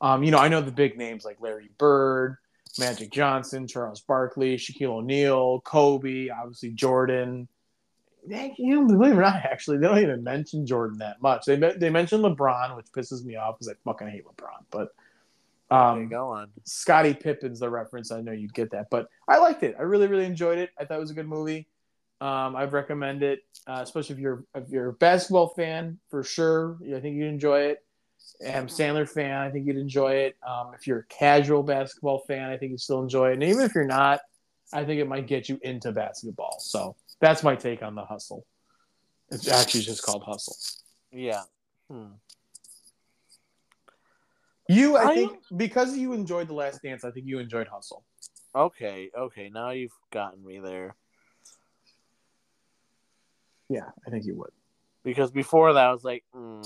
um, you know i know the big names like larry bird magic johnson charles barkley shaquille o'neal kobe obviously jordan they, you know, believe it or not, actually, they don't even mention Jordan that much. They they mention LeBron, which pisses me off because I fucking hate LeBron. But um, go on. Scottie Pippen's the reference. I know you'd get that, but I liked it. I really, really enjoyed it. I thought it was a good movie. Um, I'd recommend it, uh, especially if you're if you're a basketball fan for sure. I think you'd enjoy it. Am Sandler fan, I think you'd enjoy it. Um, if you're a casual basketball fan, I think you'd still enjoy it. And even if you're not, I think it might get you into basketball. So that's my take on the hustle. It's actually just called hustle. Yeah. Hmm. You, I, I think, because you enjoyed the Last Dance, I think you enjoyed Hustle. Okay, okay. Now you've gotten me there. Yeah, I think you would. Because before that, I was like, mm.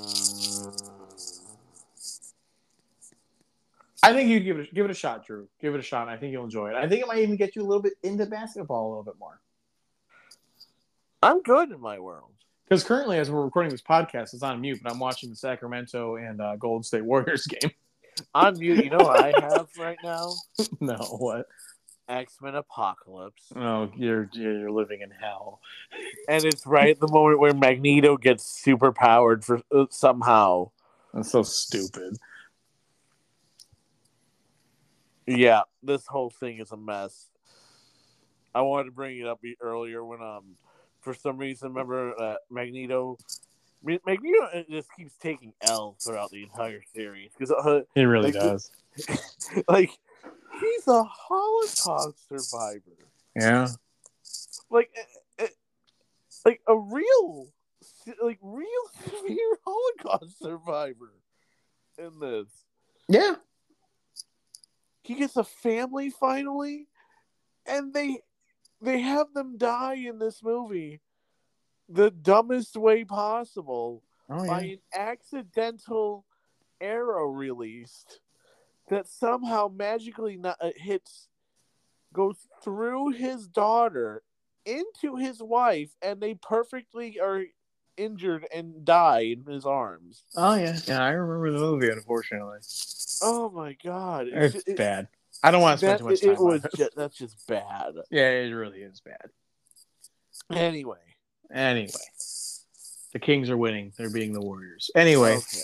I think you'd give it a, give it a shot, Drew. Give it a shot. I think you'll enjoy it. I think it might even get you a little bit into basketball a little bit more. I'm good in my world. Because currently, as we're recording this podcast, it's on mute, but I'm watching the Sacramento and uh, Golden State Warriors game on mute. You know what I have right now? No, what? X Men Apocalypse. Oh, you're you're living in hell. And it's right at the moment where Magneto gets super powered for uh, somehow. That's so stupid. Yeah, this whole thing is a mess. I wanted to bring it up earlier when um, for some reason, remember uh, Magneto Magneto just keeps taking L throughout the entire series because uh, he really like, does. like he's a Holocaust survivor. Yeah. Like, eh, eh, like a real, like real severe Holocaust survivor in this. Yeah. He gets a family finally, and they they have them die in this movie the dumbest way possible oh, yeah. by an accidental arrow released that somehow magically not, uh, hits goes through his daughter into his wife and they perfectly are injured and die in his arms. Oh yeah, yeah, I remember the movie. Unfortunately. Oh my god, it's, it's bad. I don't want to spend that, too much time. It was it. Just, that's just bad. Yeah, it really is bad. Anyway, Anyway, the Kings are winning. They're being the Warriors. Anyway, okay.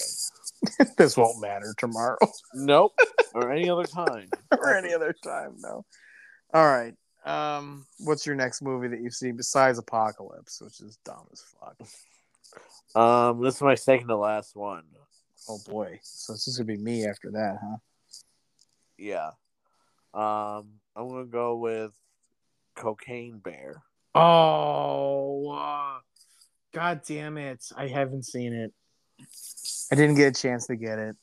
this won't matter tomorrow. Nope. or any other time. or any other time, no. All right. Um, what's your next movie that you've seen besides Apocalypse, which is dumb as fuck? Um, this is my second to last one. Oh boy. So this is gonna be me after that, huh? Yeah. Um, I'm gonna go with Cocaine Bear. Oh, uh, god damn it! I haven't seen it. I didn't get a chance to get it.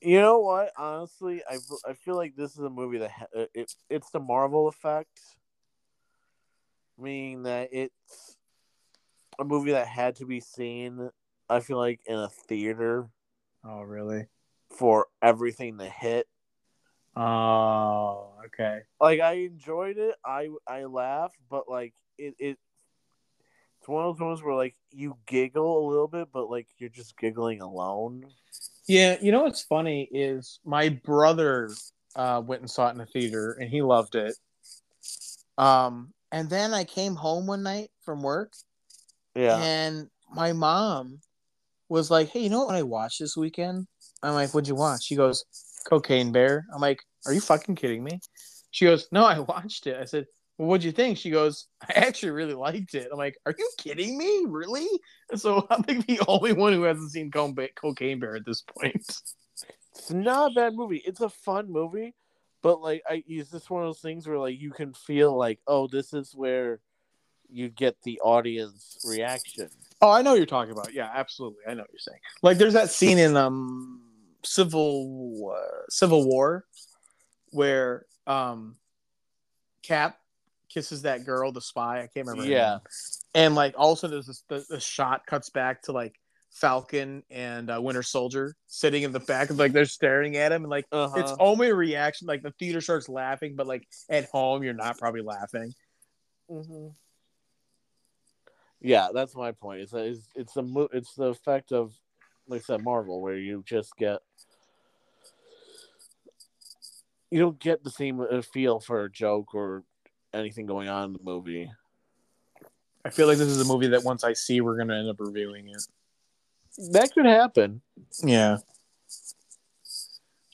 You know what? Honestly, I I feel like this is a movie that ha- uh, it it's the Marvel effect, meaning that it's a movie that had to be seen. I feel like in a theater. Oh, really? For everything to hit. Oh, okay. Like I enjoyed it. I I laughed, but like it it one of those ones where like you giggle a little bit, but like you're just giggling alone. Yeah, you know what's funny is my brother uh, went and saw it in the theater and he loved it. Um, and then I came home one night from work. Yeah. And my mom was like, "Hey, you know what I watched this weekend?" I'm like, "What'd you watch?" She goes, "Cocaine Bear." I'm like, "Are you fucking kidding me?" She goes, "No, I watched it." I said, well, what'd you think? She goes, I actually really liked it. I'm like, are you kidding me? Really? So I'm like the only one who hasn't seen Cocaine Bear at this point. It's not a bad movie. It's a fun movie, but like, I is this one of those things where like you can feel like, oh, this is where you get the audience reaction. Oh, I know what you're talking about. Yeah, absolutely. I know what you're saying. Like, there's that scene in um Civil uh, Civil War where um Cap kisses that girl, the spy. I can't remember. Yeah. And like also there's this the, the shot cuts back to like Falcon and uh, Winter Soldier sitting in the back, of like they're staring at him, and like Uh-huh. it's only a reaction. Like the theater starts laughing, but like at home you're not probably laughing. Mm-hmm. Yeah, that's my point. It's it's it's the mo- it's the effect of like I said, Marvel, where you just get you don't get the same uh, feel for a joke or anything going on in the movie. I feel like this is a movie that once I see, we're gonna end up reviewing it. That could happen. Yeah.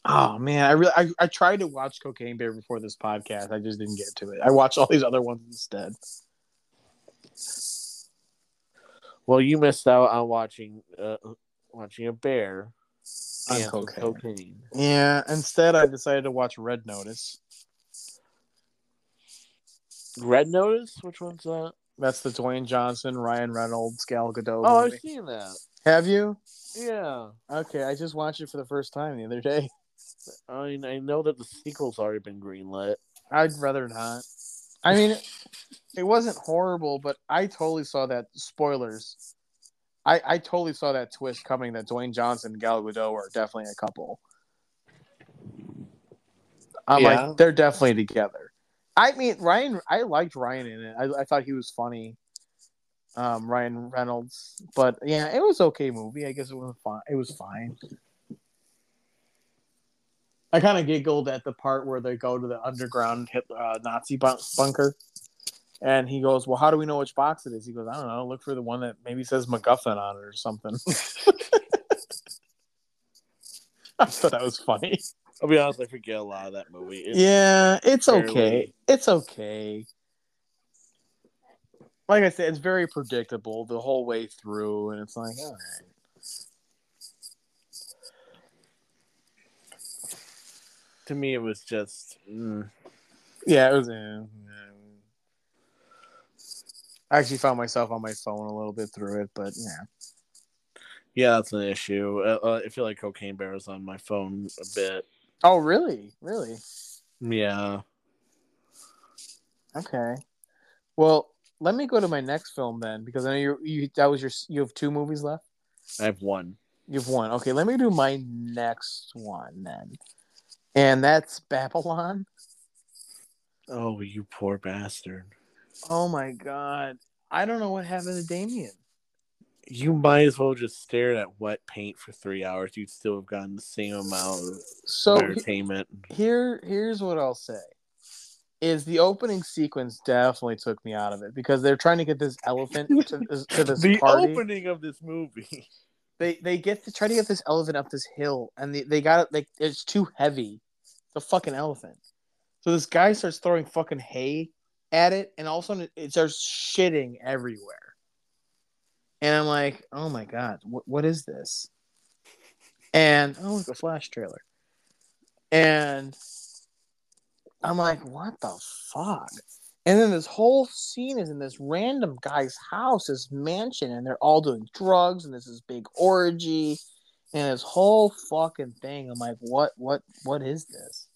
Oh man, I really I, I tried to watch Cocaine Bear before this podcast. I just didn't get to it. I watched all these other ones instead. Well, you missed out on watching uh, watching a bear On cocaine. cocaine. Yeah. Instead, I decided to watch Red Notice. Red Notice? Which one's that? That's the Dwayne Johnson, Ryan Reynolds, Gal Gadot Oh, I've seen that. Have you? Yeah. Okay, I just watched it for the first time the other day. I mean, I know that the sequel's already been greenlit. I'd rather not. I mean, it wasn't horrible, but I totally saw that. Spoilers. I, I totally saw that twist coming that Dwayne Johnson and Gal Gadot are definitely a couple. I'm Yeah. like, they're definitely together. I mean, Ryan, I liked Ryan in it. I, I thought he was funny. Um, Ryan Reynolds, but yeah, it was okay movie. I guess it was fine. It was fine. I kind of giggled at the part where they go to the underground Hitler, uh, Nazi bun- bunker, and he goes, "Well, how do we know which box it is?" He goes, "I don't know. Look for the one that maybe says MacGuffin on it or something." I thought that was funny. I'll be honest, I forget a lot of that movie. It's- yeah, it's fairly- okay. It's okay. Like I said, it's very predictable the whole way through, and it's like, all right. To me, it was just. Mm. Yeah, it was. Yeah, yeah. I actually found myself on my phone a little bit through it, but yeah. Yeah, that's an issue. Uh, uh, I feel like Cocaine Bear is on my phone a bit. Oh, really? Really? Yeah. Okay. Well, let me go to my next film then, because I know you you that was your you have two movies left. I have one. You have one. Okay, let me do my next one then, and that's Babylon. Oh, you poor bastard. Oh my god, I don't know what happened to Damien. You might as well just stare at wet paint for three hours. You'd still have gotten the same amount of So entertainment. here here's what I'll say is the opening sequence definitely took me out of it because they're trying to get this elephant to this, to this the party. opening of this movie. They they get to try to get this elephant up this hill and they, they got it like it's too heavy. It's a fucking elephant. So this guy starts throwing fucking hay at it and all of a sudden it starts shitting everywhere. And I'm like, oh my god, what what is this? And oh look a flash trailer. And I'm like, what the fuck? And then this whole scene is in this random guy's house, his mansion, and they're all doing drugs, and this is big orgy, and this whole fucking thing. I'm like, what, what, what is this?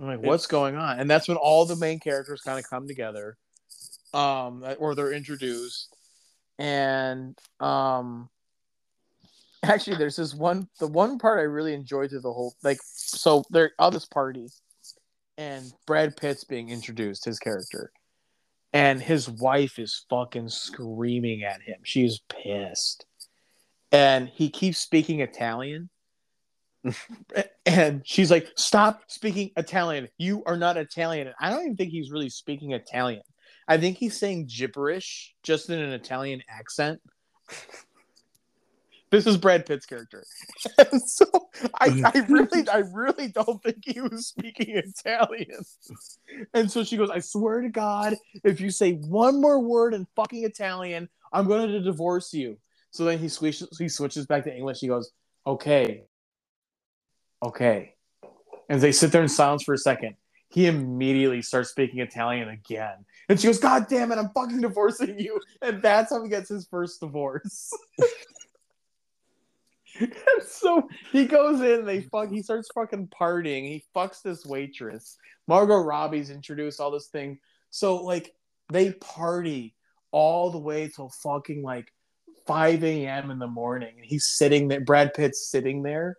I'm like, what's It's- going on? And that's when all the main characters kind of come together, um, or they're introduced, and um, actually, there's this one, the one part I really enjoyed through the whole, like, so they're on this party, and Brad Pitt's being introduced, his character. And his wife is fucking screaming at him. She's pissed. And he keeps speaking Italian. and she's like, Stop speaking Italian. You are not Italian. I don't even think he's really speaking Italian. I think he's saying gibberish just in an Italian accent. This is Brad Pitt's character. And so I, I really, I really don't think he was speaking Italian. And so she goes, I swear to God, if you say one more word in fucking Italian, I'm going to divorce you. So then he switches, he switches back to English. He goes, okay, okay. And they sit there in silence for a second. He immediately starts speaking Italian again. And she goes, God damn it, I'm fucking divorcing you. And that's how he gets his first divorce. so he goes in, they fuck he starts fucking partying. He fucks this waitress. Margot Robbie's introduced all this thing. So like they party all the way till fucking like 5 a.m. in the morning. And he's sitting there, Brad Pitt's sitting there,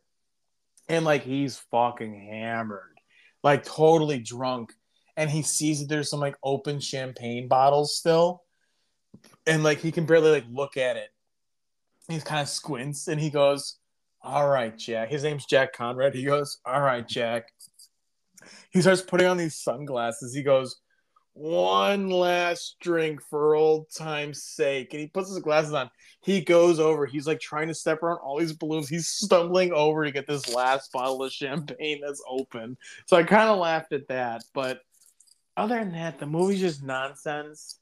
and like he's fucking hammered, like totally drunk. And he sees that there's some like open champagne bottles still. And like he can barely like look at it. He kind of squints and he goes, All right, Jack. His name's Jack Conrad. He goes, All right, Jack. He starts putting on these sunglasses. He goes, one last drink for old time's sake. And he puts his glasses on. He goes over. He's like trying to step around all these balloons. He's stumbling over to get this last bottle of champagne that's open. So I kind of laughed at that. But other than that, the movie's just nonsense.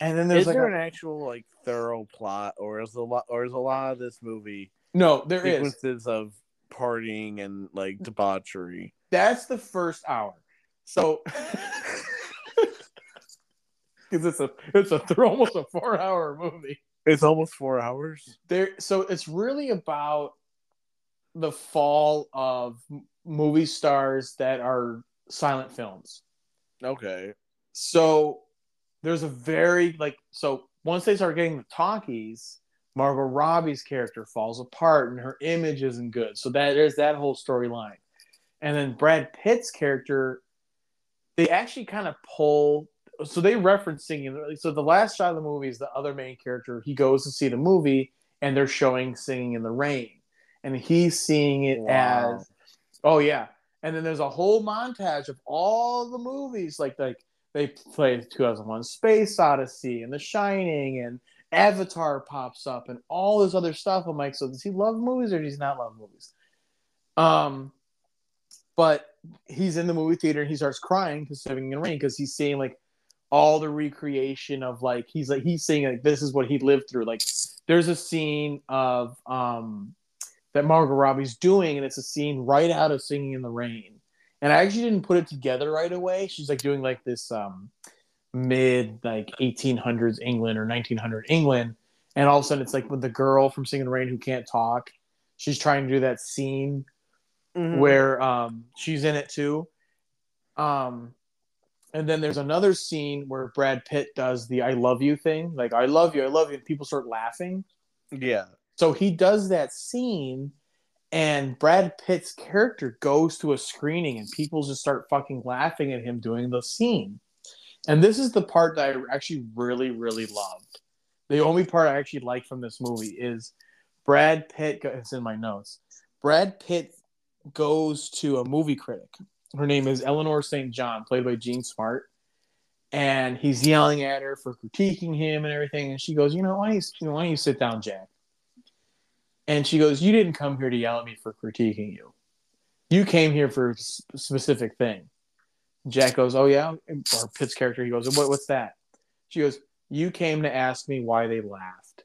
And then there's is like there a- an actual like thorough plot, or is a lot, or is a lot of this movie no, there is. sequences of partying and like debauchery? That's the first hour. So because it's a it's a th- almost a four hour movie. It's almost four hours. there so it's really about the fall of movie stars that are silent films Okay. so there's a very like so once they start getting the talkies margot robbie's character falls apart and her image isn't good so that there's that whole storyline and then brad pitt's character they actually kind of pull so they reference singing so the last shot of the movie is the other main character. He goes to see the movie and they're showing singing in the rain. And he's seeing it Wow. as oh yeah. And then there's a whole montage of all the movies like like they play 2001 space odyssey and the shining and avatar pops up and all this other stuff. I'm like so does he love movies or does he not love movies? Um but he's in the movie theater and he starts crying because singing in the rain because he's seeing like all the recreation of like he's like he's saying like this is what he lived through like there's a scene of um that Margot Robbie's doing, and it's a scene right out of Singing in the Rain. And I actually didn't put it together right away. She's like doing like this um, mid like 1800s England or 1900 England, and all of a sudden it's like with the girl from Singing in the Rain who can't talk. She's trying to do that scene Mm-hmm. where um, she's in it too. Um, and then there's another scene where Brad Pitt does the "I love you" thing, like "I love you, I love you," and people start laughing. Yeah. So he does that scene, and Brad Pitt's character goes to a screening, and people just start fucking laughing at him doing the scene. And this is the part that I actually really, really loved. The only part I actually like from this movie is Brad Pitt. It's in my notes. Brad Pitt goes to a movie critic. Her name is Eleanor St. John, played by Jean Smart. And he's yelling at her for critiquing him and everything. And she goes, "You know, why don't you, why don't you sit down, Jack?" And she goes, "You didn't come here to yell at me for critiquing you. You came here for a specific thing." Jack goes, "Oh yeah," or Pitt's character. He goes, "What? What's that?" She goes, "You came to ask me why they laughed."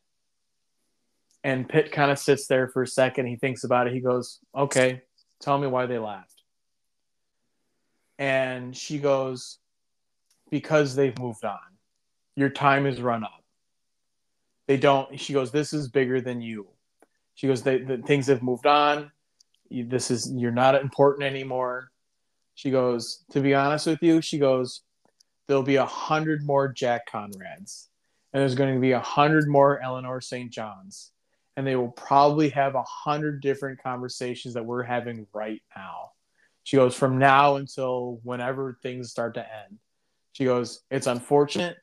And Pitt kind of sits there for a second. He thinks about it. He goes, "Okay, tell me why they laughed." And she goes, "Because they've moved on. Your time is run up. They don't." She goes, "This is bigger than you." She goes, the things have moved on. You, this is you're not important anymore. She goes, to be honest with you, she goes, there'll be a hundred more Jack Conrads, and there's going to be a hundred more Eleanor St. Johns, and they will probably have a hundred different conversations that we're having right now. She goes, from now until whenever things start to end. She goes, it's unfortunate,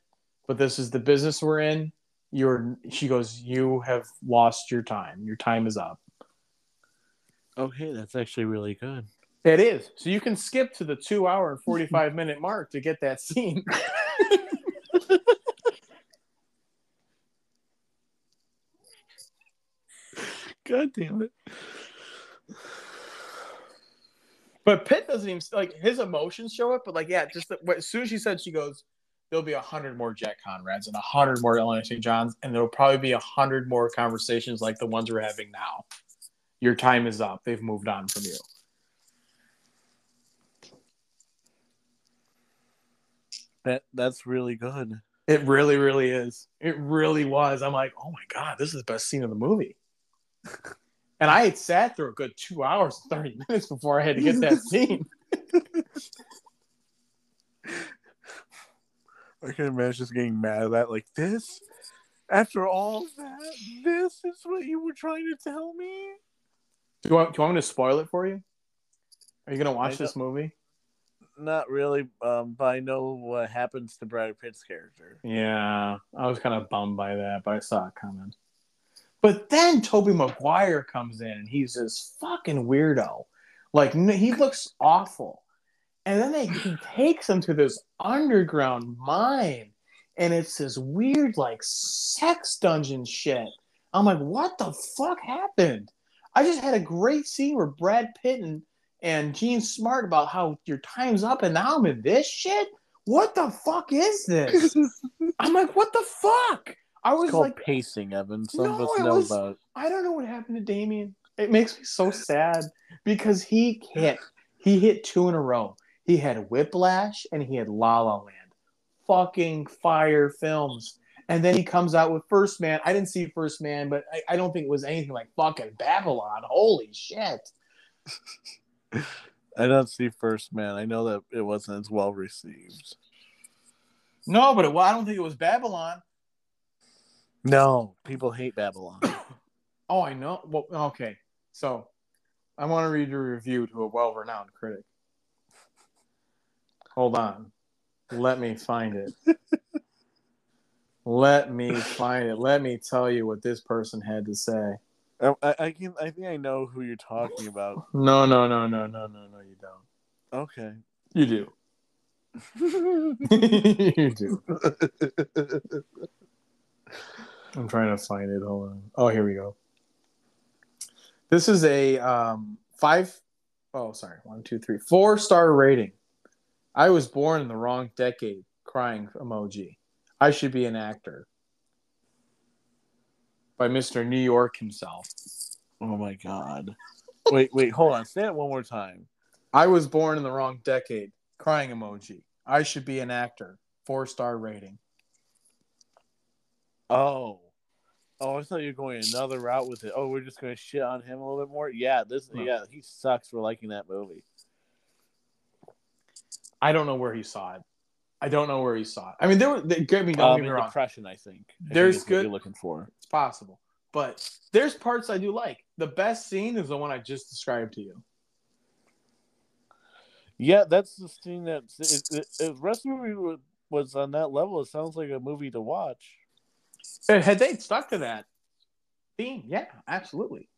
but this is the business we're in you're she goes you have lost your time your time is up oh, Okay, that's actually really good. it is so you can skip to the two hour and 45 minute mark to get that scene God damn it. But Pitt doesn't even like his emotions show up. But like, yeah, just the, as soon as she said, she goes, "There'll be a hundred more Jack Conrads and a hundred more Elena St. Johns, and there'll probably be a hundred more conversations like the ones we're having now. Your time is up. They've moved on from you." That that's really good. It really, really is. It really was. I'm like, oh my god, this is the best scene of the movie. and I had sat through a good two hours and thirty minutes before I had to get that scene. I can imagine just getting mad at that like this. After all that, this is what you were trying to tell me. Do you want? Do you want me to spoil it for you? Are you gonna watch I this movie? Not really, um, but I know what happens to Brad Pitt's character. Yeah, I was kind of bummed by that, but I saw it coming. But then Tobey Maguire comes in, and he's this fucking weirdo. Like he looks awful, and then they, he takes him to this underground mine, and it's this weird like sex dungeon shit. I'm like, what the fuck happened? I just had a great scene where Brad Pitt and and Jean Smart about how your time's up and now I'm in this shit. What the fuck is this? I'm like, what the fuck? I was It's called like, pacing, Evan. Some of No, us it know was- about. I don't know what happened to Damien. It makes me so sad because he hit he hit two in a row. He had Whiplash and he had La La Land. Fucking fire films. And then he comes out with First Man. I didn't see First Man, but I, I don't think it was anything like fucking Babylon. Holy shit. I don't see First Man. I know that it wasn't as well received. No, but it, well, I don't think it was Babylon. No, people hate Babylon. Oh, I know. Well, okay. So I want to read a review to a well renowned critic. Hold on. Let me find it. Let me find it. Let me tell you what this person had to say. I, I, I can. I think I know who you're talking about. No, no, no, no, no, no, no, you don't. Okay. You do. you do. I'm trying to find it. Hold on. Oh, here we go. This is a um, five oh sorry, one, two, three, four star rating. I was born in the wrong decade. Crying emoji. I should be an actor. By Mr. New York himself. oh my god. Wait, wait, hold on. Say it one more time. I was born in the wrong decade. Crying emoji. I should be an actor. Four star rating. Oh. Oh, I thought you were going another route with it. Oh, we're just going to shit on him a little bit more. Yeah, this. No. Yeah, he sucks for liking that movie. I don't know where he saw it. I don't know where he saw it. I mean, there were. They, get me, don't Um, get me wrong. depression, I think. I There's think good- looking for. It's possible, but there's parts I do like. The best scene is the one I just described to you. Yeah, that's the scene that if, if the rest of the movie was on that level, it sounds like a movie to watch. Had they stuck to that theme, yeah, absolutely.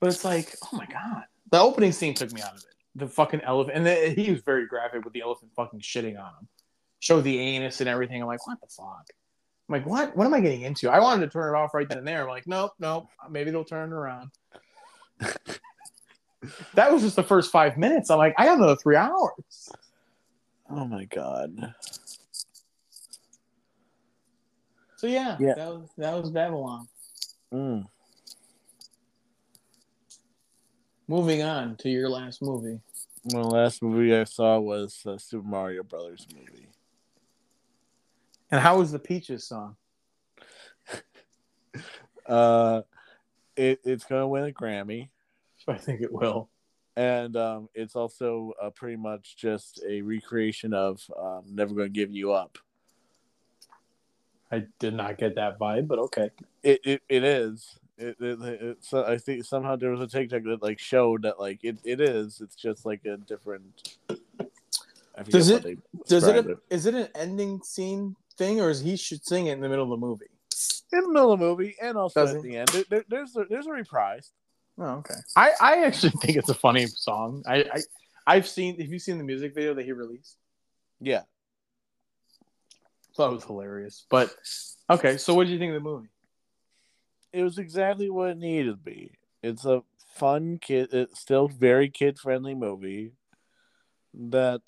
But it's like, oh my god, the opening scene took me out of it. The fucking elephant, and the, he was very graphic with the elephant fucking shitting on him. Show the anus and everything. I'm like, what the fuck? I'm like, what? What am I getting into? I wanted to turn it off right then and there. I'm like, nope, nope. Maybe they'll turn it around. that was just the first five minutes. I'm like, I have another three hours. Oh my god. So yeah, Yeah. that was that was Babylon. Mm. Moving on to your last movie. The last movie I saw was the Super Mario Brothers movie. And how was the Peaches song? Uh, it, it's gonna win a Grammy, I think it will. and um, it's also uh, pretty much just a recreation of um, "Never Gonna Give You Up." I did not get that vibe, but okay. It it, it is. It, it, it, so I think somehow there was a TikTok that like showed that like it, it is. It's just like a different. Does it- Does it, described is it an ending scene thing, or is he should sing it in the middle of the movie? in the middle of the movie and also Does at it? the end? There, there, there's a, there's a reprise. Oh, okay. I, I actually think it's a funny song. I, I I've seen. Have you seen the music video that he released? Yeah. Thought was hilarious. But okay, so what did you think of the movie? it was exactly what it needed to be. It's a fun kid. It's still very kid friendly movie. That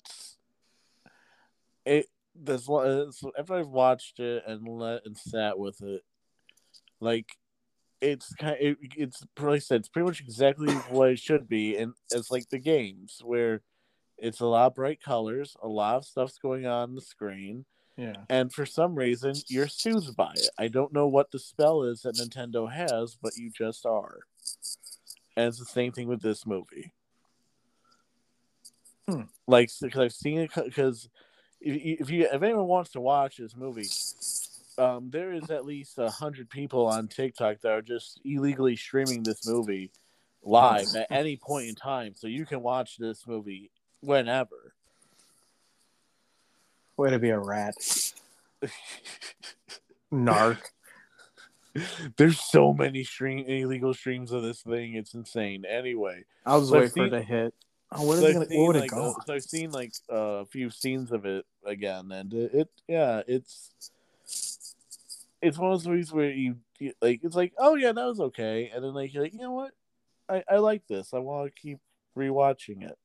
it. This one. After I've watched it and let and sat with it, like it's kind. Of, it, it's like said. It's pretty much exactly what it should be, and it's like the games where it's a lot of bright colors, a lot of stuff's going on, on the screen. Yeah. And for some reason, you're soothed by it. I don't know what the spell is that Nintendo has, but you just are. And it's the same thing with this movie. Hmm. Like, because I've seen it, because if, if you if anyone wants to watch this movie, um, there is at least a hundred people on TikTok that are just illegally streaming this movie live at any point in time, so you can watch this movie whenever. Way to be a rat. Narc. There's so many stream illegal streams of this thing. It's insane. Anyway, I was So I've waiting for it to hit. Oh, what, so is I've gonna, seen, what would it like, go? uh, so I've seen like a few scenes of it again, and it, it yeah, it's it's one of those movies where you, you like it's like oh yeah that was okay, and then like you're like you know what I I like this. I want to keep rewatching it.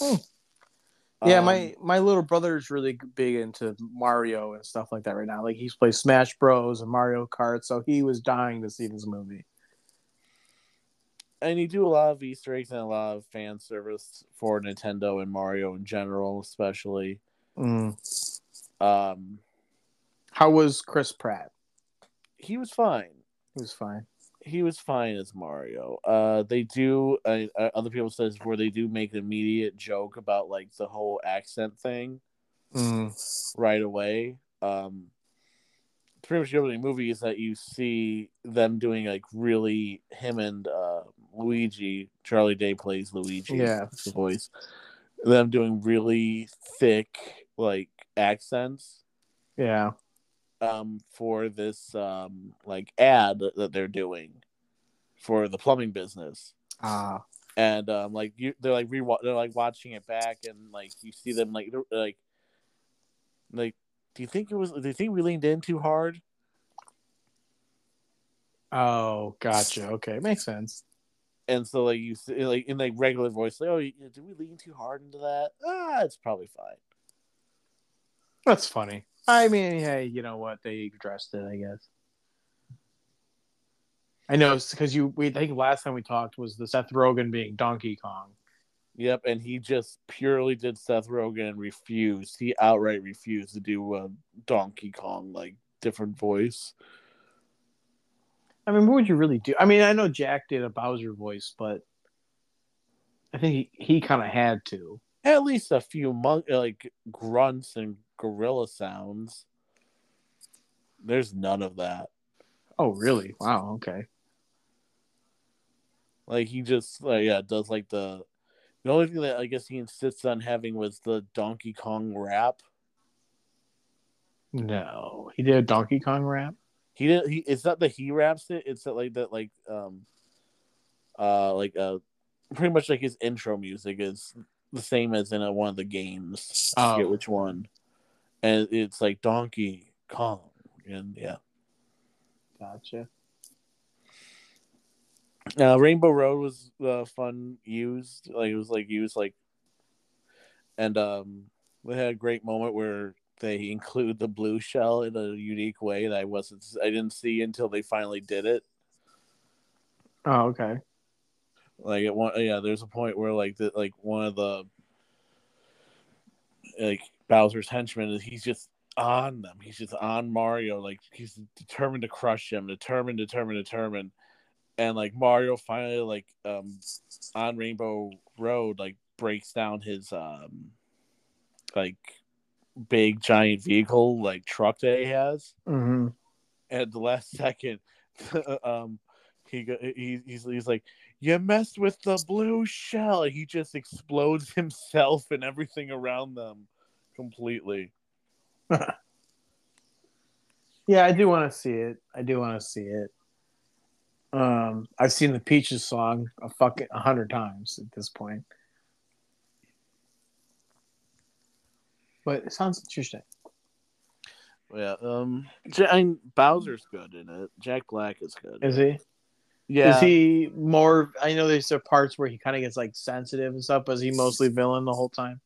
Hmm. Yeah, Um, my my little brother is really big into Mario and stuff like that right now. Like he's played Smash Bros and Mario Kart, so he was dying to see this movie. and you do a lot of Easter eggs and a lot of fan service for Nintendo and Mario in general, especially. Mm. Um, How was Chris Pratt? he was fine. He was fine. He was fine as Mario. Uh, they do. Uh, uh, other people says where they do make an immediate joke about like the whole accent thing Mm. right away. Um, pretty much the opening movie is that you see them doing like really him and uh, Luigi. Charlie Day plays Luigi. Yeah. the voice. Them doing really thick like accents Yeah. Um for this um like ad that they're doing for the plumbing business Ah. and um like you they're like re they're like watching it back and like you see them like they're- like like do you think it was do you think we leaned in too hard oh, gotcha. Okay, makes sense. and so like you see like in like regular voice like oh you, did we lean too hard into that ah it's probably fine That's funny. I mean, hey, you know what? They addressed it, I guess. I know because you. We I think last time we talked was the Seth Rogen being Donkey Kong. Yep, and he just purely did Seth Rogen and refused. He outright refused to do a Donkey Kong like different voice. I mean, what would you really do? I mean, I know Jack did a Bowser voice, but I think he, he kind of had to. At least a few mon- like grunts and gorilla sounds. There's none of that. Oh, really? Wow. Okay. Like he just like yeah does like the the only thing that I guess he insists on having was the Donkey Kong rap. No, he did a Donkey Kong rap. He did. He it's not that he raps it. It's that like that like um uh like uh pretty much like his intro music is the same as in a, one of the games. I forget Oh. which one, and it's like Donkey Kong, and yeah. Gotcha. Uh, Rainbow Road was uh, fun used. Like it was like used like, and um, we had a great moment where they include the blue shell in a unique way that I wasn't, I didn't see until they finally did it. Oh, okay. Like at one, yeah, there's a point where like the like one of the like Bowser's henchmen is he's just on them. He's just on Mario. Like he's determined to crush him. Determined, determined, determined. And like Mario finally like um on Rainbow Road like breaks down his um like big giant vehicle like truck that he has Mm-hmm. and at the last second, um, he he he's, he's like, "You messed with the blue shell." He just explodes himself and everything around them completely. Yeah, I do want to see it. I do want to see it. Um, I've seen the Peaches song a fucking a hundred times at this point. But it sounds interesting. Yeah, um, Ja- I mean, Bowser's good in it. Jack Black is good. Is he? Yeah, Is he more? I know there's some parts where he kind of gets like sensitive and stuff, but is he mostly villain the whole time?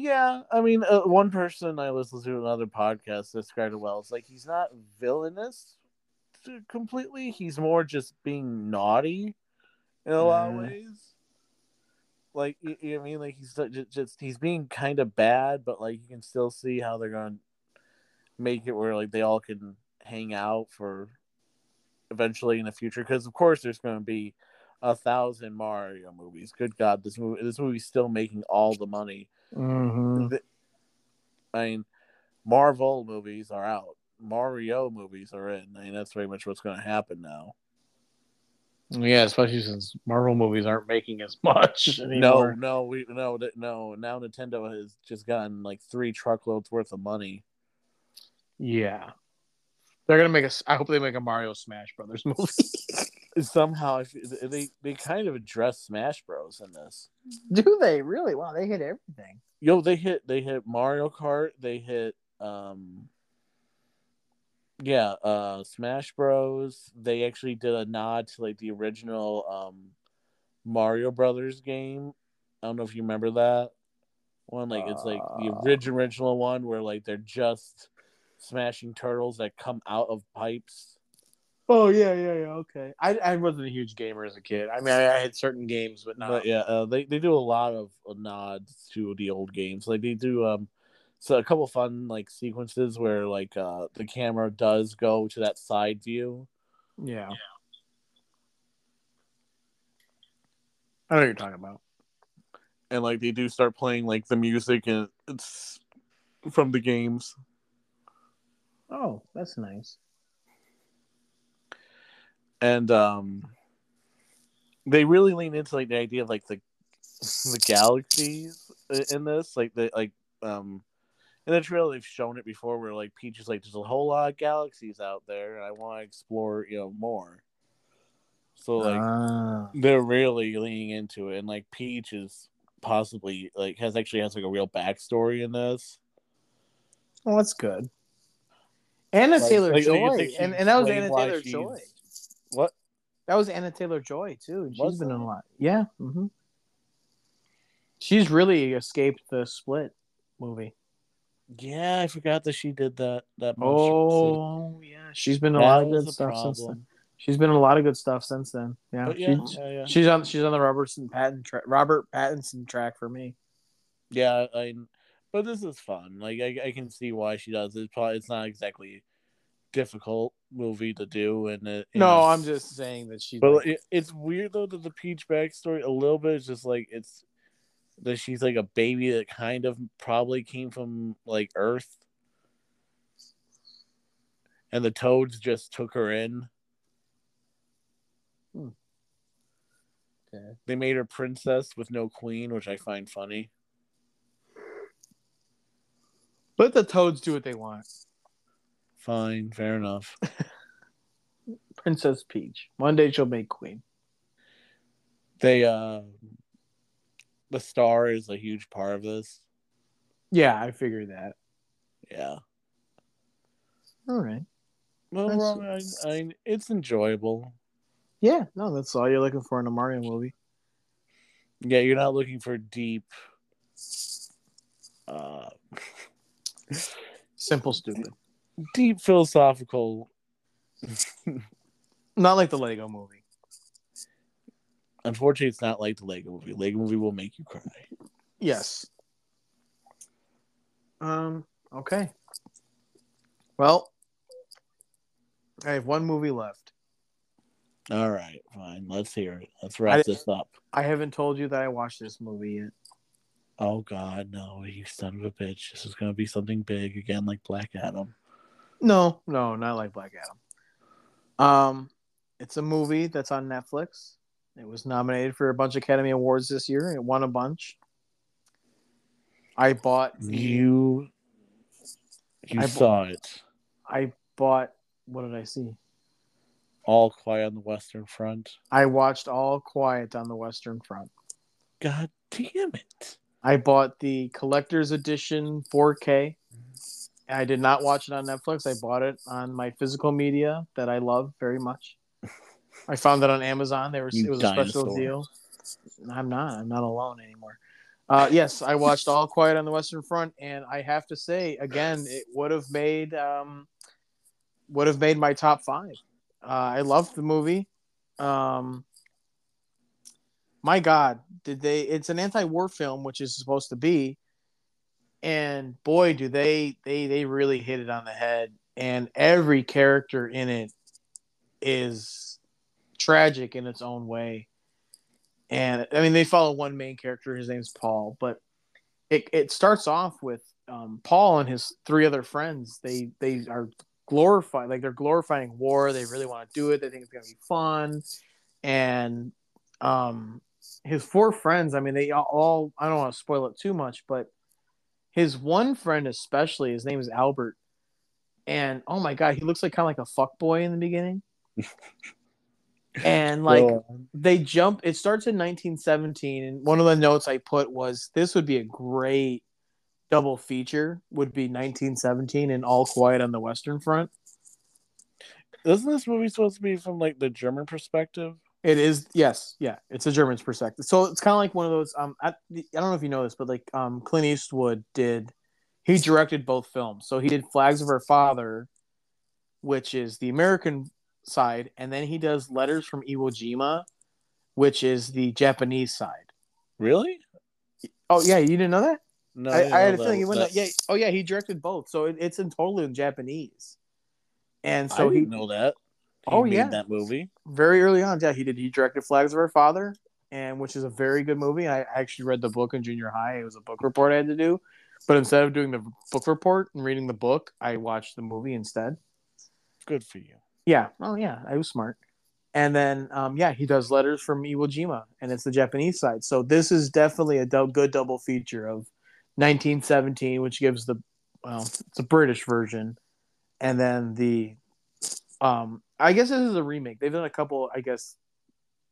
Yeah, I mean, uh, one person I listened to another podcast described it well. It's like he's not villainous completely. He's more just being naughty in a lot of Mhm. ways. Like you, you know what I mean, like he's just, just he's being kind of bad, but like you can still see how they're gonna make it where like they all can hang out for eventually in the future. Because of course, there's going to be a thousand Mario movies. Good God, this movie this movie's still making all the money. Mm-hmm. I mean, Marvel movies are out. Mario movies are in. I mean, that's very much what's going to happen now. Yeah, especially since Marvel movies aren't making as much No, anymore. no, we no, no. Now Nintendo has just gotten like three truckloads worth of money. Yeah, they're gonna make a. s- I hope they make a Mario Smash Brothers movie. Somehow, they they kind of address Smash Bros in this. Do they really? Wow, they hit everything. Yo, they hit they hit Mario Kart. They hit um. Yeah, uh, Smash Bros. They actually did a nod to like the original um, Mario Brothers game. I don't know if you remember that one. Like it's like the Uh. original original one where like they're just smashing turtles that come out of pipes. Oh yeah, yeah, yeah. Okay. I, I wasn't a huge gamer as a kid. I mean, I, I had certain games, but not. But yeah, uh, they they do a lot of uh, nods to the old games. Like they do um, so a couple fun like sequences where like uh the camera does go to that side view. yeah. I know what you're talking about. and like they do start playing like the music and it's from the games Oh, that's nice. And um they really lean into like the idea of like the the galaxies in this like the like um in the trailer they've shown it before where like peach is like there's a whole lot of galaxies out there and i want to explore you know more so like Ah. they're really leaning into it and like peach is possibly like has actually has like a real backstory in this well, that's good. Anna Like- Taylor like- Joy, and, and that was Anya Taylor-Joy. That was Anya Taylor-Joy too. and She's been in a lot. Yeah. Mm-hmm. She's really escaped the Split movie. Yeah, I forgot that she did that. That. Oh yeah, she's been a lot of good stuff since then. She's been in a lot of good stuff since then. Yeah, yeah, she's, yeah, yeah. she's on she's on the Robertson Patton tra- Robert Pattinson track for me. Yeah, I. But this is fun. Like I, I can see why she does. It's probably it's not exactly difficult movie to do, and it, No. I'm just saying that she's. But like- it, it's weird though that the Peach backstory a little bit is just like it's that she's like a baby that kind of probably came from like Earth, and the Toads just took her in. Hmm. Okay. They made her princess with no queen, which I find funny. let the Toads do what they want. Fine, fair enough. Princess Peach. One day she'll make queen. They uh the star is a huge part of this. Yeah, I figured that. Yeah. All right. Well, That's- I, I, it's enjoyable. Yeah, no, that's all you're looking for in a Mario movie. Yeah, you're not looking for deep uh Simple, stupid. Deep philosophical Not like the Lego movie. unfortunately it's not like the Lego movie. Lego movie will make you cry. Yes. Um. Okay. Well, I have one movie left. All right, fine. Let's hear it. Let's wrap I- this up. I haven't told you that I watched this movie yet. Oh god, no, you son of a bitch. This is gonna be something big again like Black Adam. No, no, not like Black Adam. Um, it's a movie that's on Netflix. It was nominated for a bunch of Academy Awards this year. It won a bunch. I bought You you I bu- saw it. I bought what did I see? All quiet on the Western Front. I watched All Quiet on the Western Front. God damn it. I bought the collector's edition 4K. I did not watch it on Netflix. I bought it on my physical media that I love very much. I found it on Amazon. There was You it was a special deal. I'm not. I'm not alone anymore. Uh, yes, I watched All Quiet on the Western Front, and I have to say again, it would have made um, would have made my top five. Uh, I loved the movie. Um, my God, did they? It's an anti-war film, which is supposed to be, and boy, do they they they really hit it on the head. And every character in it is tragic in its own way. And I mean, they follow one main character. His name's Paul, but it it starts off with um, Paul and his three other friends. They they are glorified, like they're glorifying war. They really want to do it. They think it's gonna be fun, and um, his four friends. I mean, they all. I don't want to spoil it too much, but his one friend especially, his name is Albert, and oh my god, he looks like kind of like a fuck boy in the beginning. and like Well, um, they jump it starts in 1917 and one of the notes i put was this would be a great double feature would be 1917 and all quiet on the western front isn't this movie supposed to be from like the German perspective? It is yes yeah it's a german's perspective so it's kind of like one of those um I, I don't know if you know this but like um clint eastwood did he directed both films so he did flags of our father which is the american side and then he does letters from iwo jima which is the japanese side Really? oh yeah you didn't know that No, I, I had a feeling he went. that- Yeah. Oh yeah, he directed both, so it, it's in totally in Japanese. And so he didn't know that. He Oh, made yeah. that movie. very early on, yeah, he did. He directed Flags of Our Father, and which is a very good movie. I actually read the book in junior high. It was a book report I had to do, but instead of doing the book report and reading the book, I watched the movie instead. Good for you. Yeah. Oh yeah, I was smart. And then um, yeah, he does letters from Iwo Jima, and it's the Japanese side. So this is definitely a dou- good double feature of 1917, which gives the well, it's a British version, and then the um, I guess this is a remake. They've done a couple, I guess,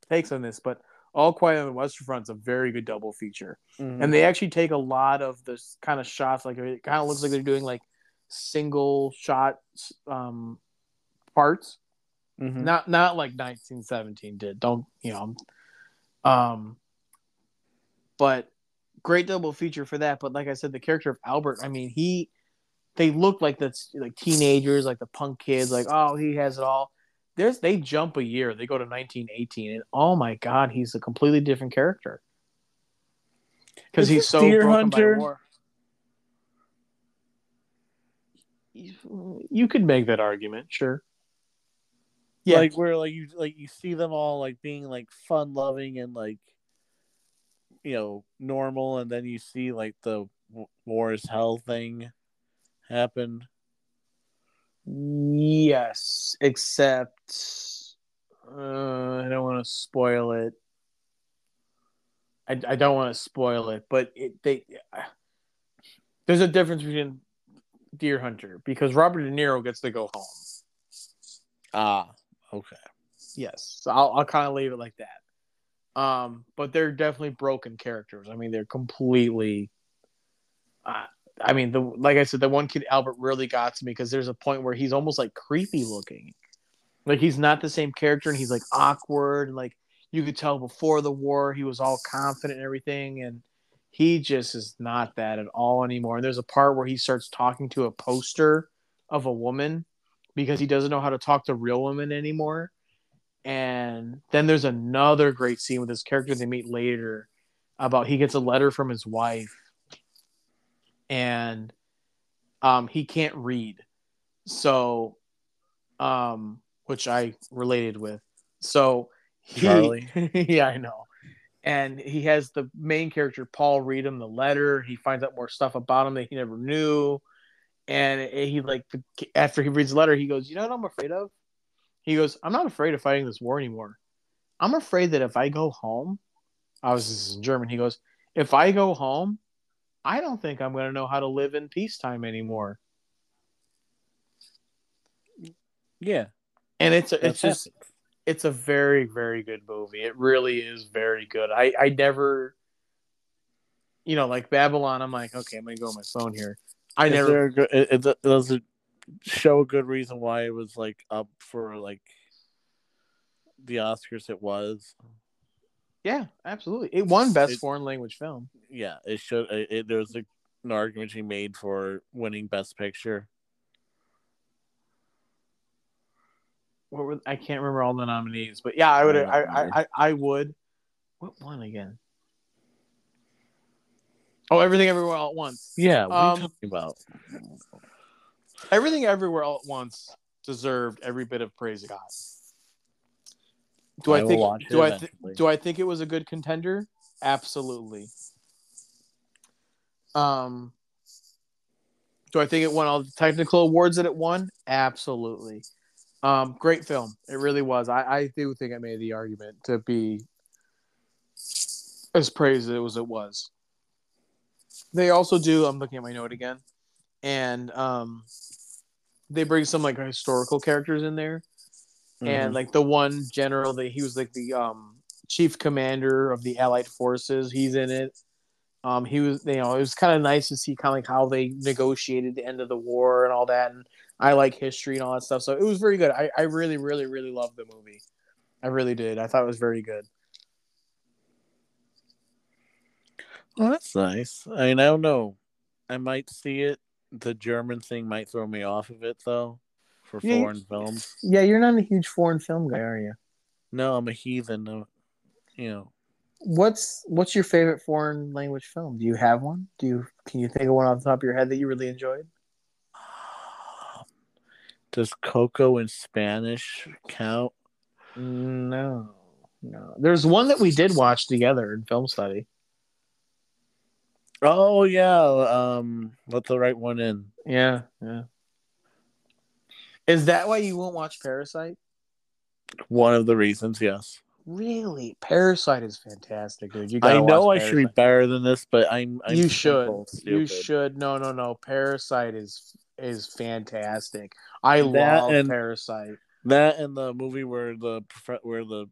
takes on this, but All Quiet on the Western Front's a very good double feature, Mhm. and they actually take a lot of this kind of shots. Like it kind of looks like they're doing like single shot um, parts Mhm. not not like 1917 did don't you know um but great double feature for that but like i said the character of albert i mean he they look like that's like teenagers like the punk kids like oh he has it all. There's they jump a year. They go to 1918 and oh my god he's a completely different character. Because he's so Deer Hunter? war. You, could make that argument sure. Yeah. Like where like you like you see them all like being like fun loving and like you know normal, and then you see like the war is hell thing happen. Yes, except uh, I don't want to spoil it. I, I don't want to spoil it, but it they there's a difference between Deer Hunter because Robert De Niro gets to go home. Ah, okay. Yes, so I'll I'll kind of leave it like that. Um, but they're definitely broken characters. I mean, they're completely. Uh, I mean, the like I said, the one kid Albert really got to me because there's a point where he's almost like creepy looking, like he's not the same character, and he's like awkward, and like you could tell before the war he was all confident and everything, and he just is not that at all anymore. And there's a part where he starts talking to a poster of a woman because he doesn't know how to talk to real women anymore. And then there's another great scene with this character they meet later about he gets a letter from his wife and um, he can't read. So, um, which I related with. So, he, yeah, I know. And he has the main character, Paul, read him the letter. He finds out more stuff about him that he never knew. And he, like, after he reads the letter, he goes, You know what I'm afraid of? He goes, I'm not afraid of fighting this war anymore. I'm afraid that if I go home, I was this is in German. He goes, If I go home, I don't think I'm going to know how to live in peacetime anymore. Yeah, And it's it's just it's a very very good movie. It really is very good. I I never, you know, like Babylon. I'm like, okay, I'm gonna go on my phone here. I Is never. there a good, it, it, does it show a good reason why it was like up for like the Oscars it was. Yeah, absolutely. It won best It- foreign language film. Yeah, it should. It, it, there was a, an argument he made for winning Best Picture. What were I can't remember all the nominees, but yeah, I would. I I I. I, would. What won again? Oh, everything everywhere all at once. Yeah, what are Um, you talking about? Everything everywhere all at once deserved every bit of praise it got. Do I, I think? do I th- do I think it was a good contender? Absolutely. Um. Do I think it won all the technical awards that it won? Absolutely. Um, great film. It really was. I, I do think it made the argument to be as praised as it was. They also do. I'm looking at my note again, and um, they bring some like historical characters in there, and Mhm. like the one general that he was like the um chief commander of the Allied forces. He's in it. Um, he was, you know, it was kind of nice to see kind of like how they negotiated the end of the war and all that. And I like history and all that stuff, so it was very good. I, I really, really, really loved the movie. I really did. I thought it was very good. Well, that's nice. I mean, I don't know. I might see it. The German thing might throw me off of it, though, for Yeah, foreign films. Yeah, you're not a huge foreign film guy, are you? No, I'm a heathen. uh, You know, What's What's your favorite foreign language film? Do you have one? Do you Can you think of one off the top of your head that you really enjoyed? does Coco in Spanish count? No, no. There's one that we did watch together in film study. Oh yeah. Um, let the right one in. Yeah, yeah. Is that why you won't watch Parasite? One of the reasons, yes. Really, Parasite is fantastic, dude. You I know I should be better than this, but I'm. I'm you should. You should. No, no, no. Parasite is is fantastic. I That love and- Parasite. That and the movie where the where the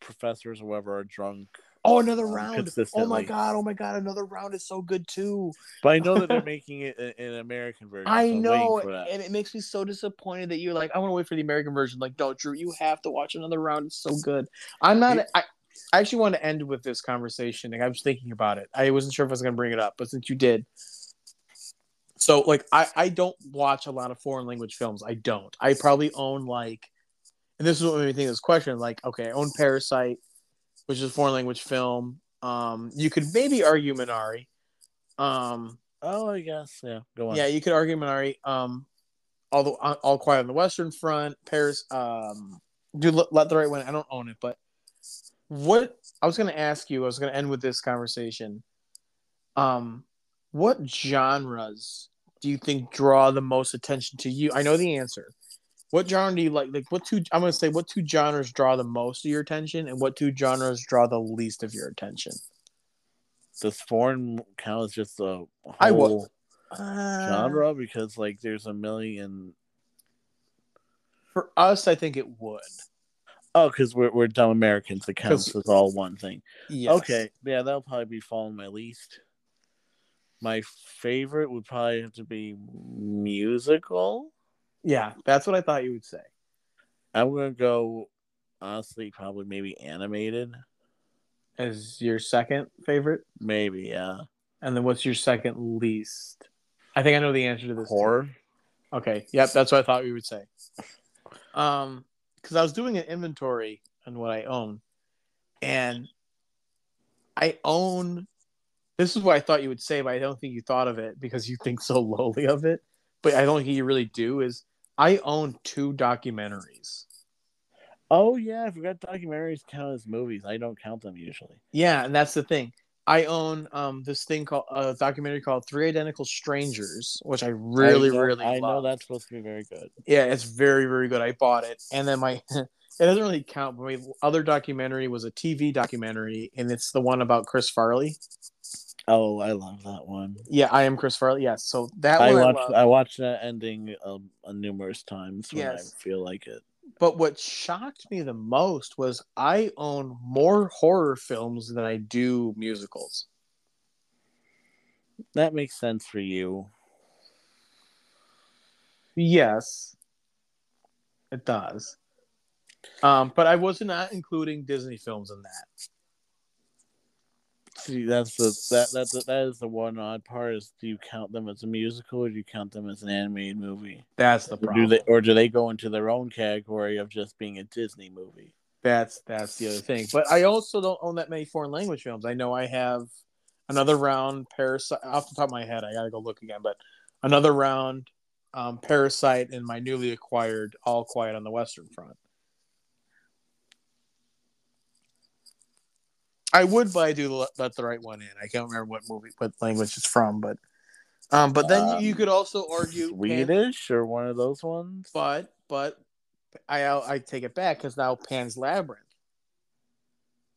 professors or whoever are drunk. Oh, another round. Oh my god. Oh my god. Another round is so good too. But I know that they're making it in an American version. I so know, waiting for that. and it makes me so disappointed that you're like, I want to wait for the American version. Like, no, Drew, you have to watch another round. It's so good. I'm not. I, I actually want to end with this conversation. Like, I was thinking about it. I wasn't sure if I was going to bring it up, but since you did, so like, I I don't watch a lot of foreign language films. I don't. I probably own like, and this is what made me think of this question. Like, okay, I own Parasite, which is a foreign language film. Um, you could maybe argue Minari. Um, Oh, I guess. Yeah. Go on. yeah, you could argue Minari. Um, although all quiet on the Western Front, Paris. Um, dude, let, let the right one. I don't own it, but what I was going to ask you, I was going to end with this conversation. Um, what genres do you think draw the most attention to you? I know the answer. What genre do you like? Like, what two? I'm going to say, what two genres draw the most of your attention, and what two genres draw the least of your attention? Does foreign count as just a whole I will- Uh, genre? Because like there's a million. For us, I think it would. Oh, because we're we're dumb Americans. It counts as all one thing. Yes. Okay. Yeah, that'll probably be falling my least. My favorite would probably have to be musical. Yeah, that's what I thought you would say. I'm gonna go honestly, probably maybe animated. As your second favorite, Maybe, yeah. and then what's your second least? I think I know the answer to this. too. Horror. Okay. Yep, that's what I thought you would say. Um, because I was doing an inventory on what I own, and I own. This is what I thought you would say, but I don't think you thought of it because you think so lowly of it. But I don't think you really do. Is I own two documentaries. Oh yeah, I forgot documentaries count as movies. I don't count them usually. Yeah, and that's the thing. I own um this thing called a documentary called Three Identical Strangers, which I really, I know, really I know that's supposed to be very good. Yeah, it's very, very good. I bought it, and then my it doesn't really count. But my other documentary was a TV documentary, and it's the one about Chris Farley. Oh, I love that one. Yeah, I am Chris Farley. Yes, so that I one I watched love. I watched that ending um, uh, numerous times when Yes. I feel like it. But what shocked me the most was I own more horror films than I do musicals. That makes sense for you. Yes, it does. Um, but I was not including Disney films in that. See, that's the that that's the, that is the one odd part. Is do you count them as a musical or do you count them as an animated movie? That's the Or do they or do they go into their own category of just being a Disney movie? That's that's the other thing. But I also don't own that many foreign language films. I know I have another round Parasite off the top of my head. I gotta go look again, but another round um, Parasite and my newly acquired All Quiet on the Western Front. I would, but I do let, the right one in. I can't remember what movie, what language it's from, but um, but then Um, you could also argue Pan- Swedish or one of those ones. but but I I take it back because now Pan's Labyrinth.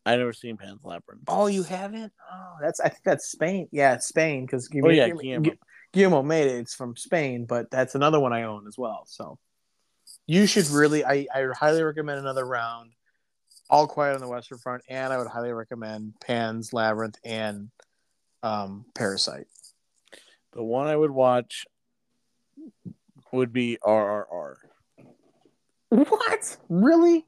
I never seen Pan's Labyrinth. Oh, you haven't? Oh, that's I think that's Spain. Yeah, Spain because Oh, yeah, Guillermo. Guillermo made it. It's from Spain, but that's another one I own as well. So you should really. I I highly recommend another round. All Quiet on the Western Front, and I would highly recommend Pan's Labyrinth and um, Parasite. The one I would watch would be RRR. What? Really?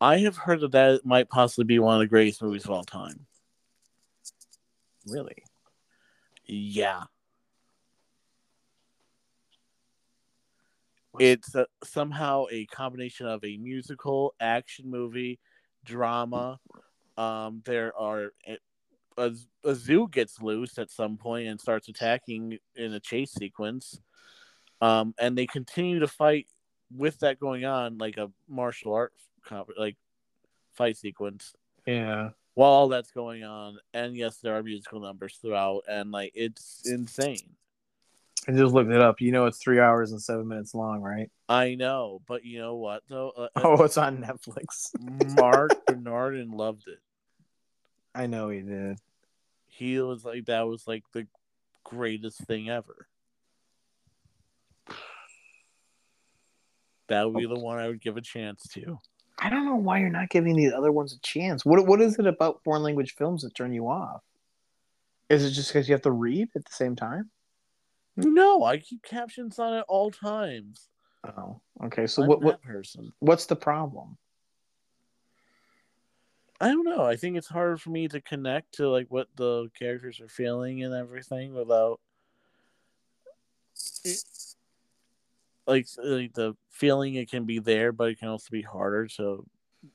I have heard that that might possibly be one of the greatest movies of all time. Really? Yeah. It's uh somehow a combination of a musical, action movie, drama. Um, there are a, a zoo gets loose at some point and starts attacking in a chase sequence. Um, and they continue to fight with that going on, like a martial art comp- like fight sequence Yeah. while all that's going on. And yes, there are musical numbers throughout, and like it's insane. I just looked it up. You know, it's three hours and seven minutes long, right? I know, but you know what though? Uh, uh, Oh, it's on Netflix. Mark Bernardin loved it. I know he did. He was like that was like the greatest thing ever. That would be the one I would give a chance to. I don't know why you're not giving these other ones a chance. What What is it about foreign language films that turn you off? Is it just because you have to read at the same time? No, I keep captions on at all times. Oh, okay. So I'm what, what person? what's the problem? I don't know. I think it's hard for me to connect to like what the characters are feeling and everything without like like the feeling it can be there, but it can also be harder to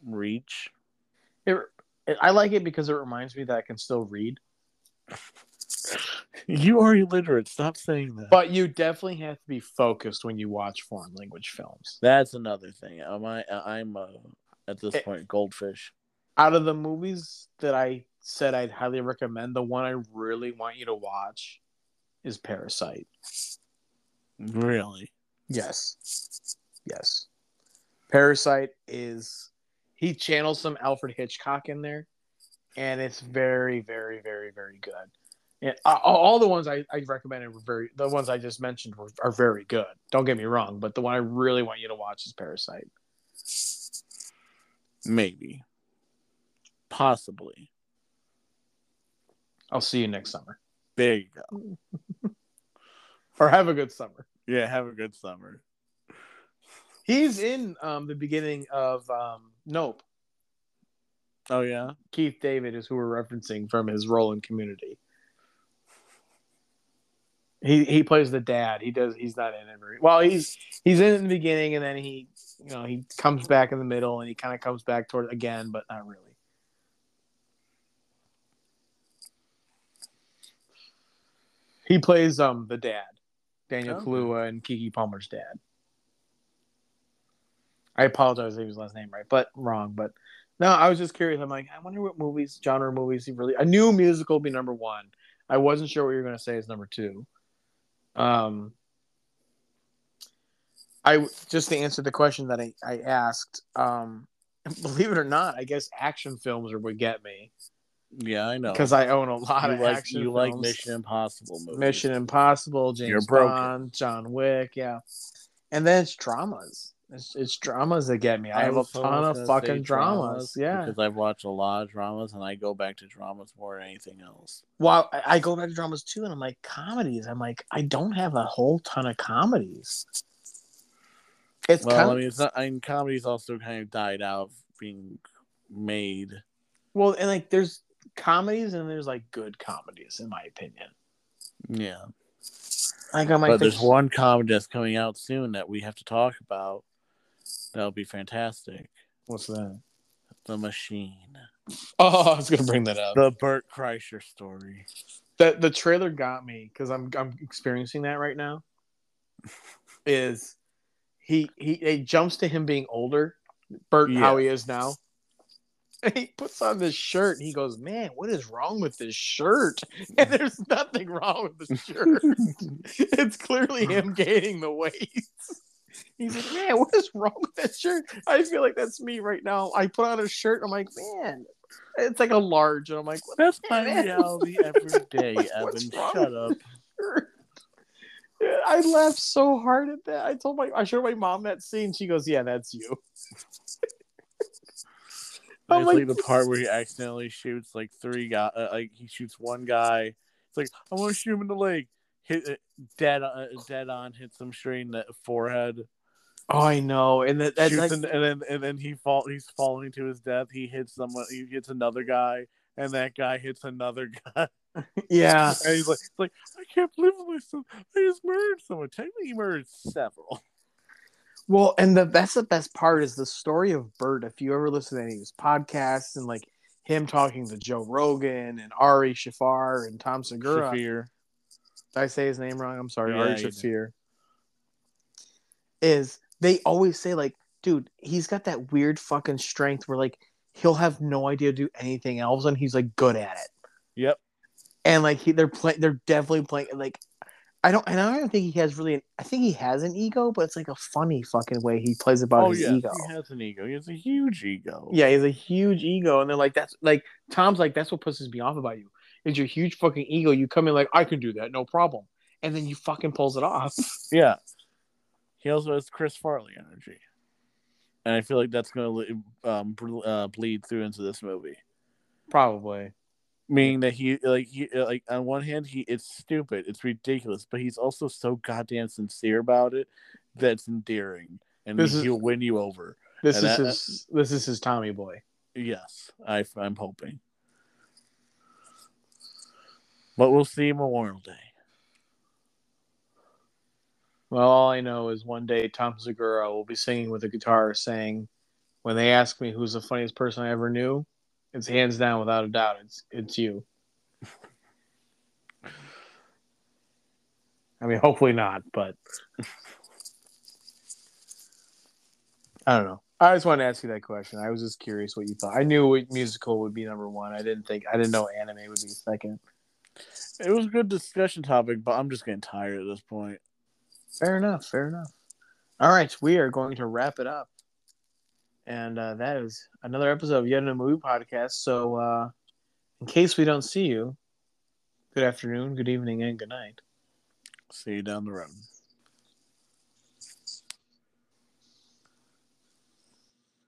reach. It, it, I like it because it reminds me that I can still read. You are illiterate. Stop saying that. But you definitely have to be focused when you watch foreign language films. That's another thing. Am I? I'm uh, at this It- point goldfish. Out of the movies that I said I'd highly recommend, the one I really want you to watch is Parasite. Really? Yes. Yes. Parasite is he channels some Alfred Hitchcock in there, and it's very, very, very, very good. And all the ones I, I recommended were very the ones I just mentioned were, are very good. Don't get me wrong, but the one I really want you to watch is Parasite. Maybe. Possibly. I'll see you next summer. There you go. Or have a good summer. Yeah. Have a good summer. He's in um, the beginning of um, Nope. Oh yeah. Keith David is who we're referencing from his role in Community. He he plays the dad. He does. He's not in it very well. He's he's in in the beginning, and then he you know he comes back in the middle, and he kind of comes back toward again, but not really. He plays um the dad, Daniel Okay. Kaluuya and Keke Palmer's dad. I apologize if his last name right, but wrong. But no, I was just curious. I'm like, I wonder what movies, genre movies, he really. I knew musical would be number one. I wasn't sure what you were going to say is number two. Um, I just to answer the question that I, I asked. Um, believe it or not, I guess action films are what get me Yeah, I know. because I own a lot you of like action. you like. Mission Impossible movies. Mission Impossible, James. Bond, John Wick, yeah. And then it's dramas. It's, it's dramas that get me. I, have a ton of fucking say dramas. Yeah. because I've watched a lot of dramas, and I go back to dramas more than anything else. Well, I, I go back to dramas too, and I'm like comedies. I'm like I don't have a whole ton of comedies. It's Well, kind I mean, it's not. I mean, comedy's also kind of died out being made. well, and like there's comedies and there's like good comedies, in my opinion. Yeah, Like I'm but there's one comedy that's coming out soon that we have to talk about. That'll be fantastic. what's that? The Machine, Oh, I was gonna bring that up. the Bert Kreischer story. the the trailer got me because I'm I'm experiencing that right now. Is he he it jumps to him being older, Bert how he is now. And he puts on this shirt and he goes, Man, what is wrong with this shirt? And there's nothing wrong with the shirt. it's clearly him gaining the weight. He's like, Man, what is wrong with that shirt? I feel like that's me right now. I put on a shirt, I'm like, Man, it's like a large, and I'm like, That's my reality every day, Evan. Shut up. I laughed so hard at that. I told my I showed my mom that scene. She goes, "Yeah, that's you." I'm like the part where he accidentally shoots like three guys. Uh, like he shoots one guy. It's like I want to shoot him in the leg. Hit dead, uh, dead on. Hits him straight in the forehead. Oh, I know, and that, that like, an- and then and then he fall. He's falling to his death. He hits someone. He hits another guy, and that guy hits another guy. yeah, And he's like, like I can't believe myself. I just murdered someone. Technically, he murdered several. Well, and the that's the best part is the story of Bert. If you ever listen to any of his podcasts and like him talking to Joe Rogan and Ari Shafar and Tom Segura, Shaffir. Did I say his name wrong? I'm sorry, Yeah, Ari. Shaffir. Is they always say like, dude, he's got that weird fucking strength where like he'll have no idea to do anything else and he's like good at it. Yep. and like he, they're playing, they're definitely playing. Like, I don't, and I don't think he has really. An, I think he has an ego, but it's like a funny fucking way he plays about Oh his yeah, ego. he has an ego. He has a huge ego. Yeah, he has a huge ego, and they're like, that's like Tom's like, that's what pisses me off about you is your huge fucking ego. You come in like, I can do that, no problem, and then you fucking pulls it off. Yeah. He also has Chris Farley energy, and I feel like that's going to um, uh, bleed through into this movie. Probably. Meaning that he like he like on one hand he it's stupid, it's ridiculous, but he's also so goddamn sincere about it that's endearing, and This he'll win you over. This And is that- his. This is his Tommy boy. Yes, I I'm hoping, but we'll see Memorial Day. Well, all I know is one day Tom Segura will be singing with a guitar, saying, "When they ask me who's the funniest person I ever knew, it's hands down, without a doubt, it's it's you." I mean, hopefully not, but I don't know. I just wanted to ask you that question. I was just curious what you thought. I knew what musical would be number one. I didn't think I didn't know anime would be second. It was a good discussion topic, but I'm just getting tired at this point. Fair enough. Fair enough. All right, we are going to wrap it up, and uh, that is another episode of Yet Another Movie Podcast. So, uh, in case we don't see you, good afternoon, good evening, and good night. See you down the road.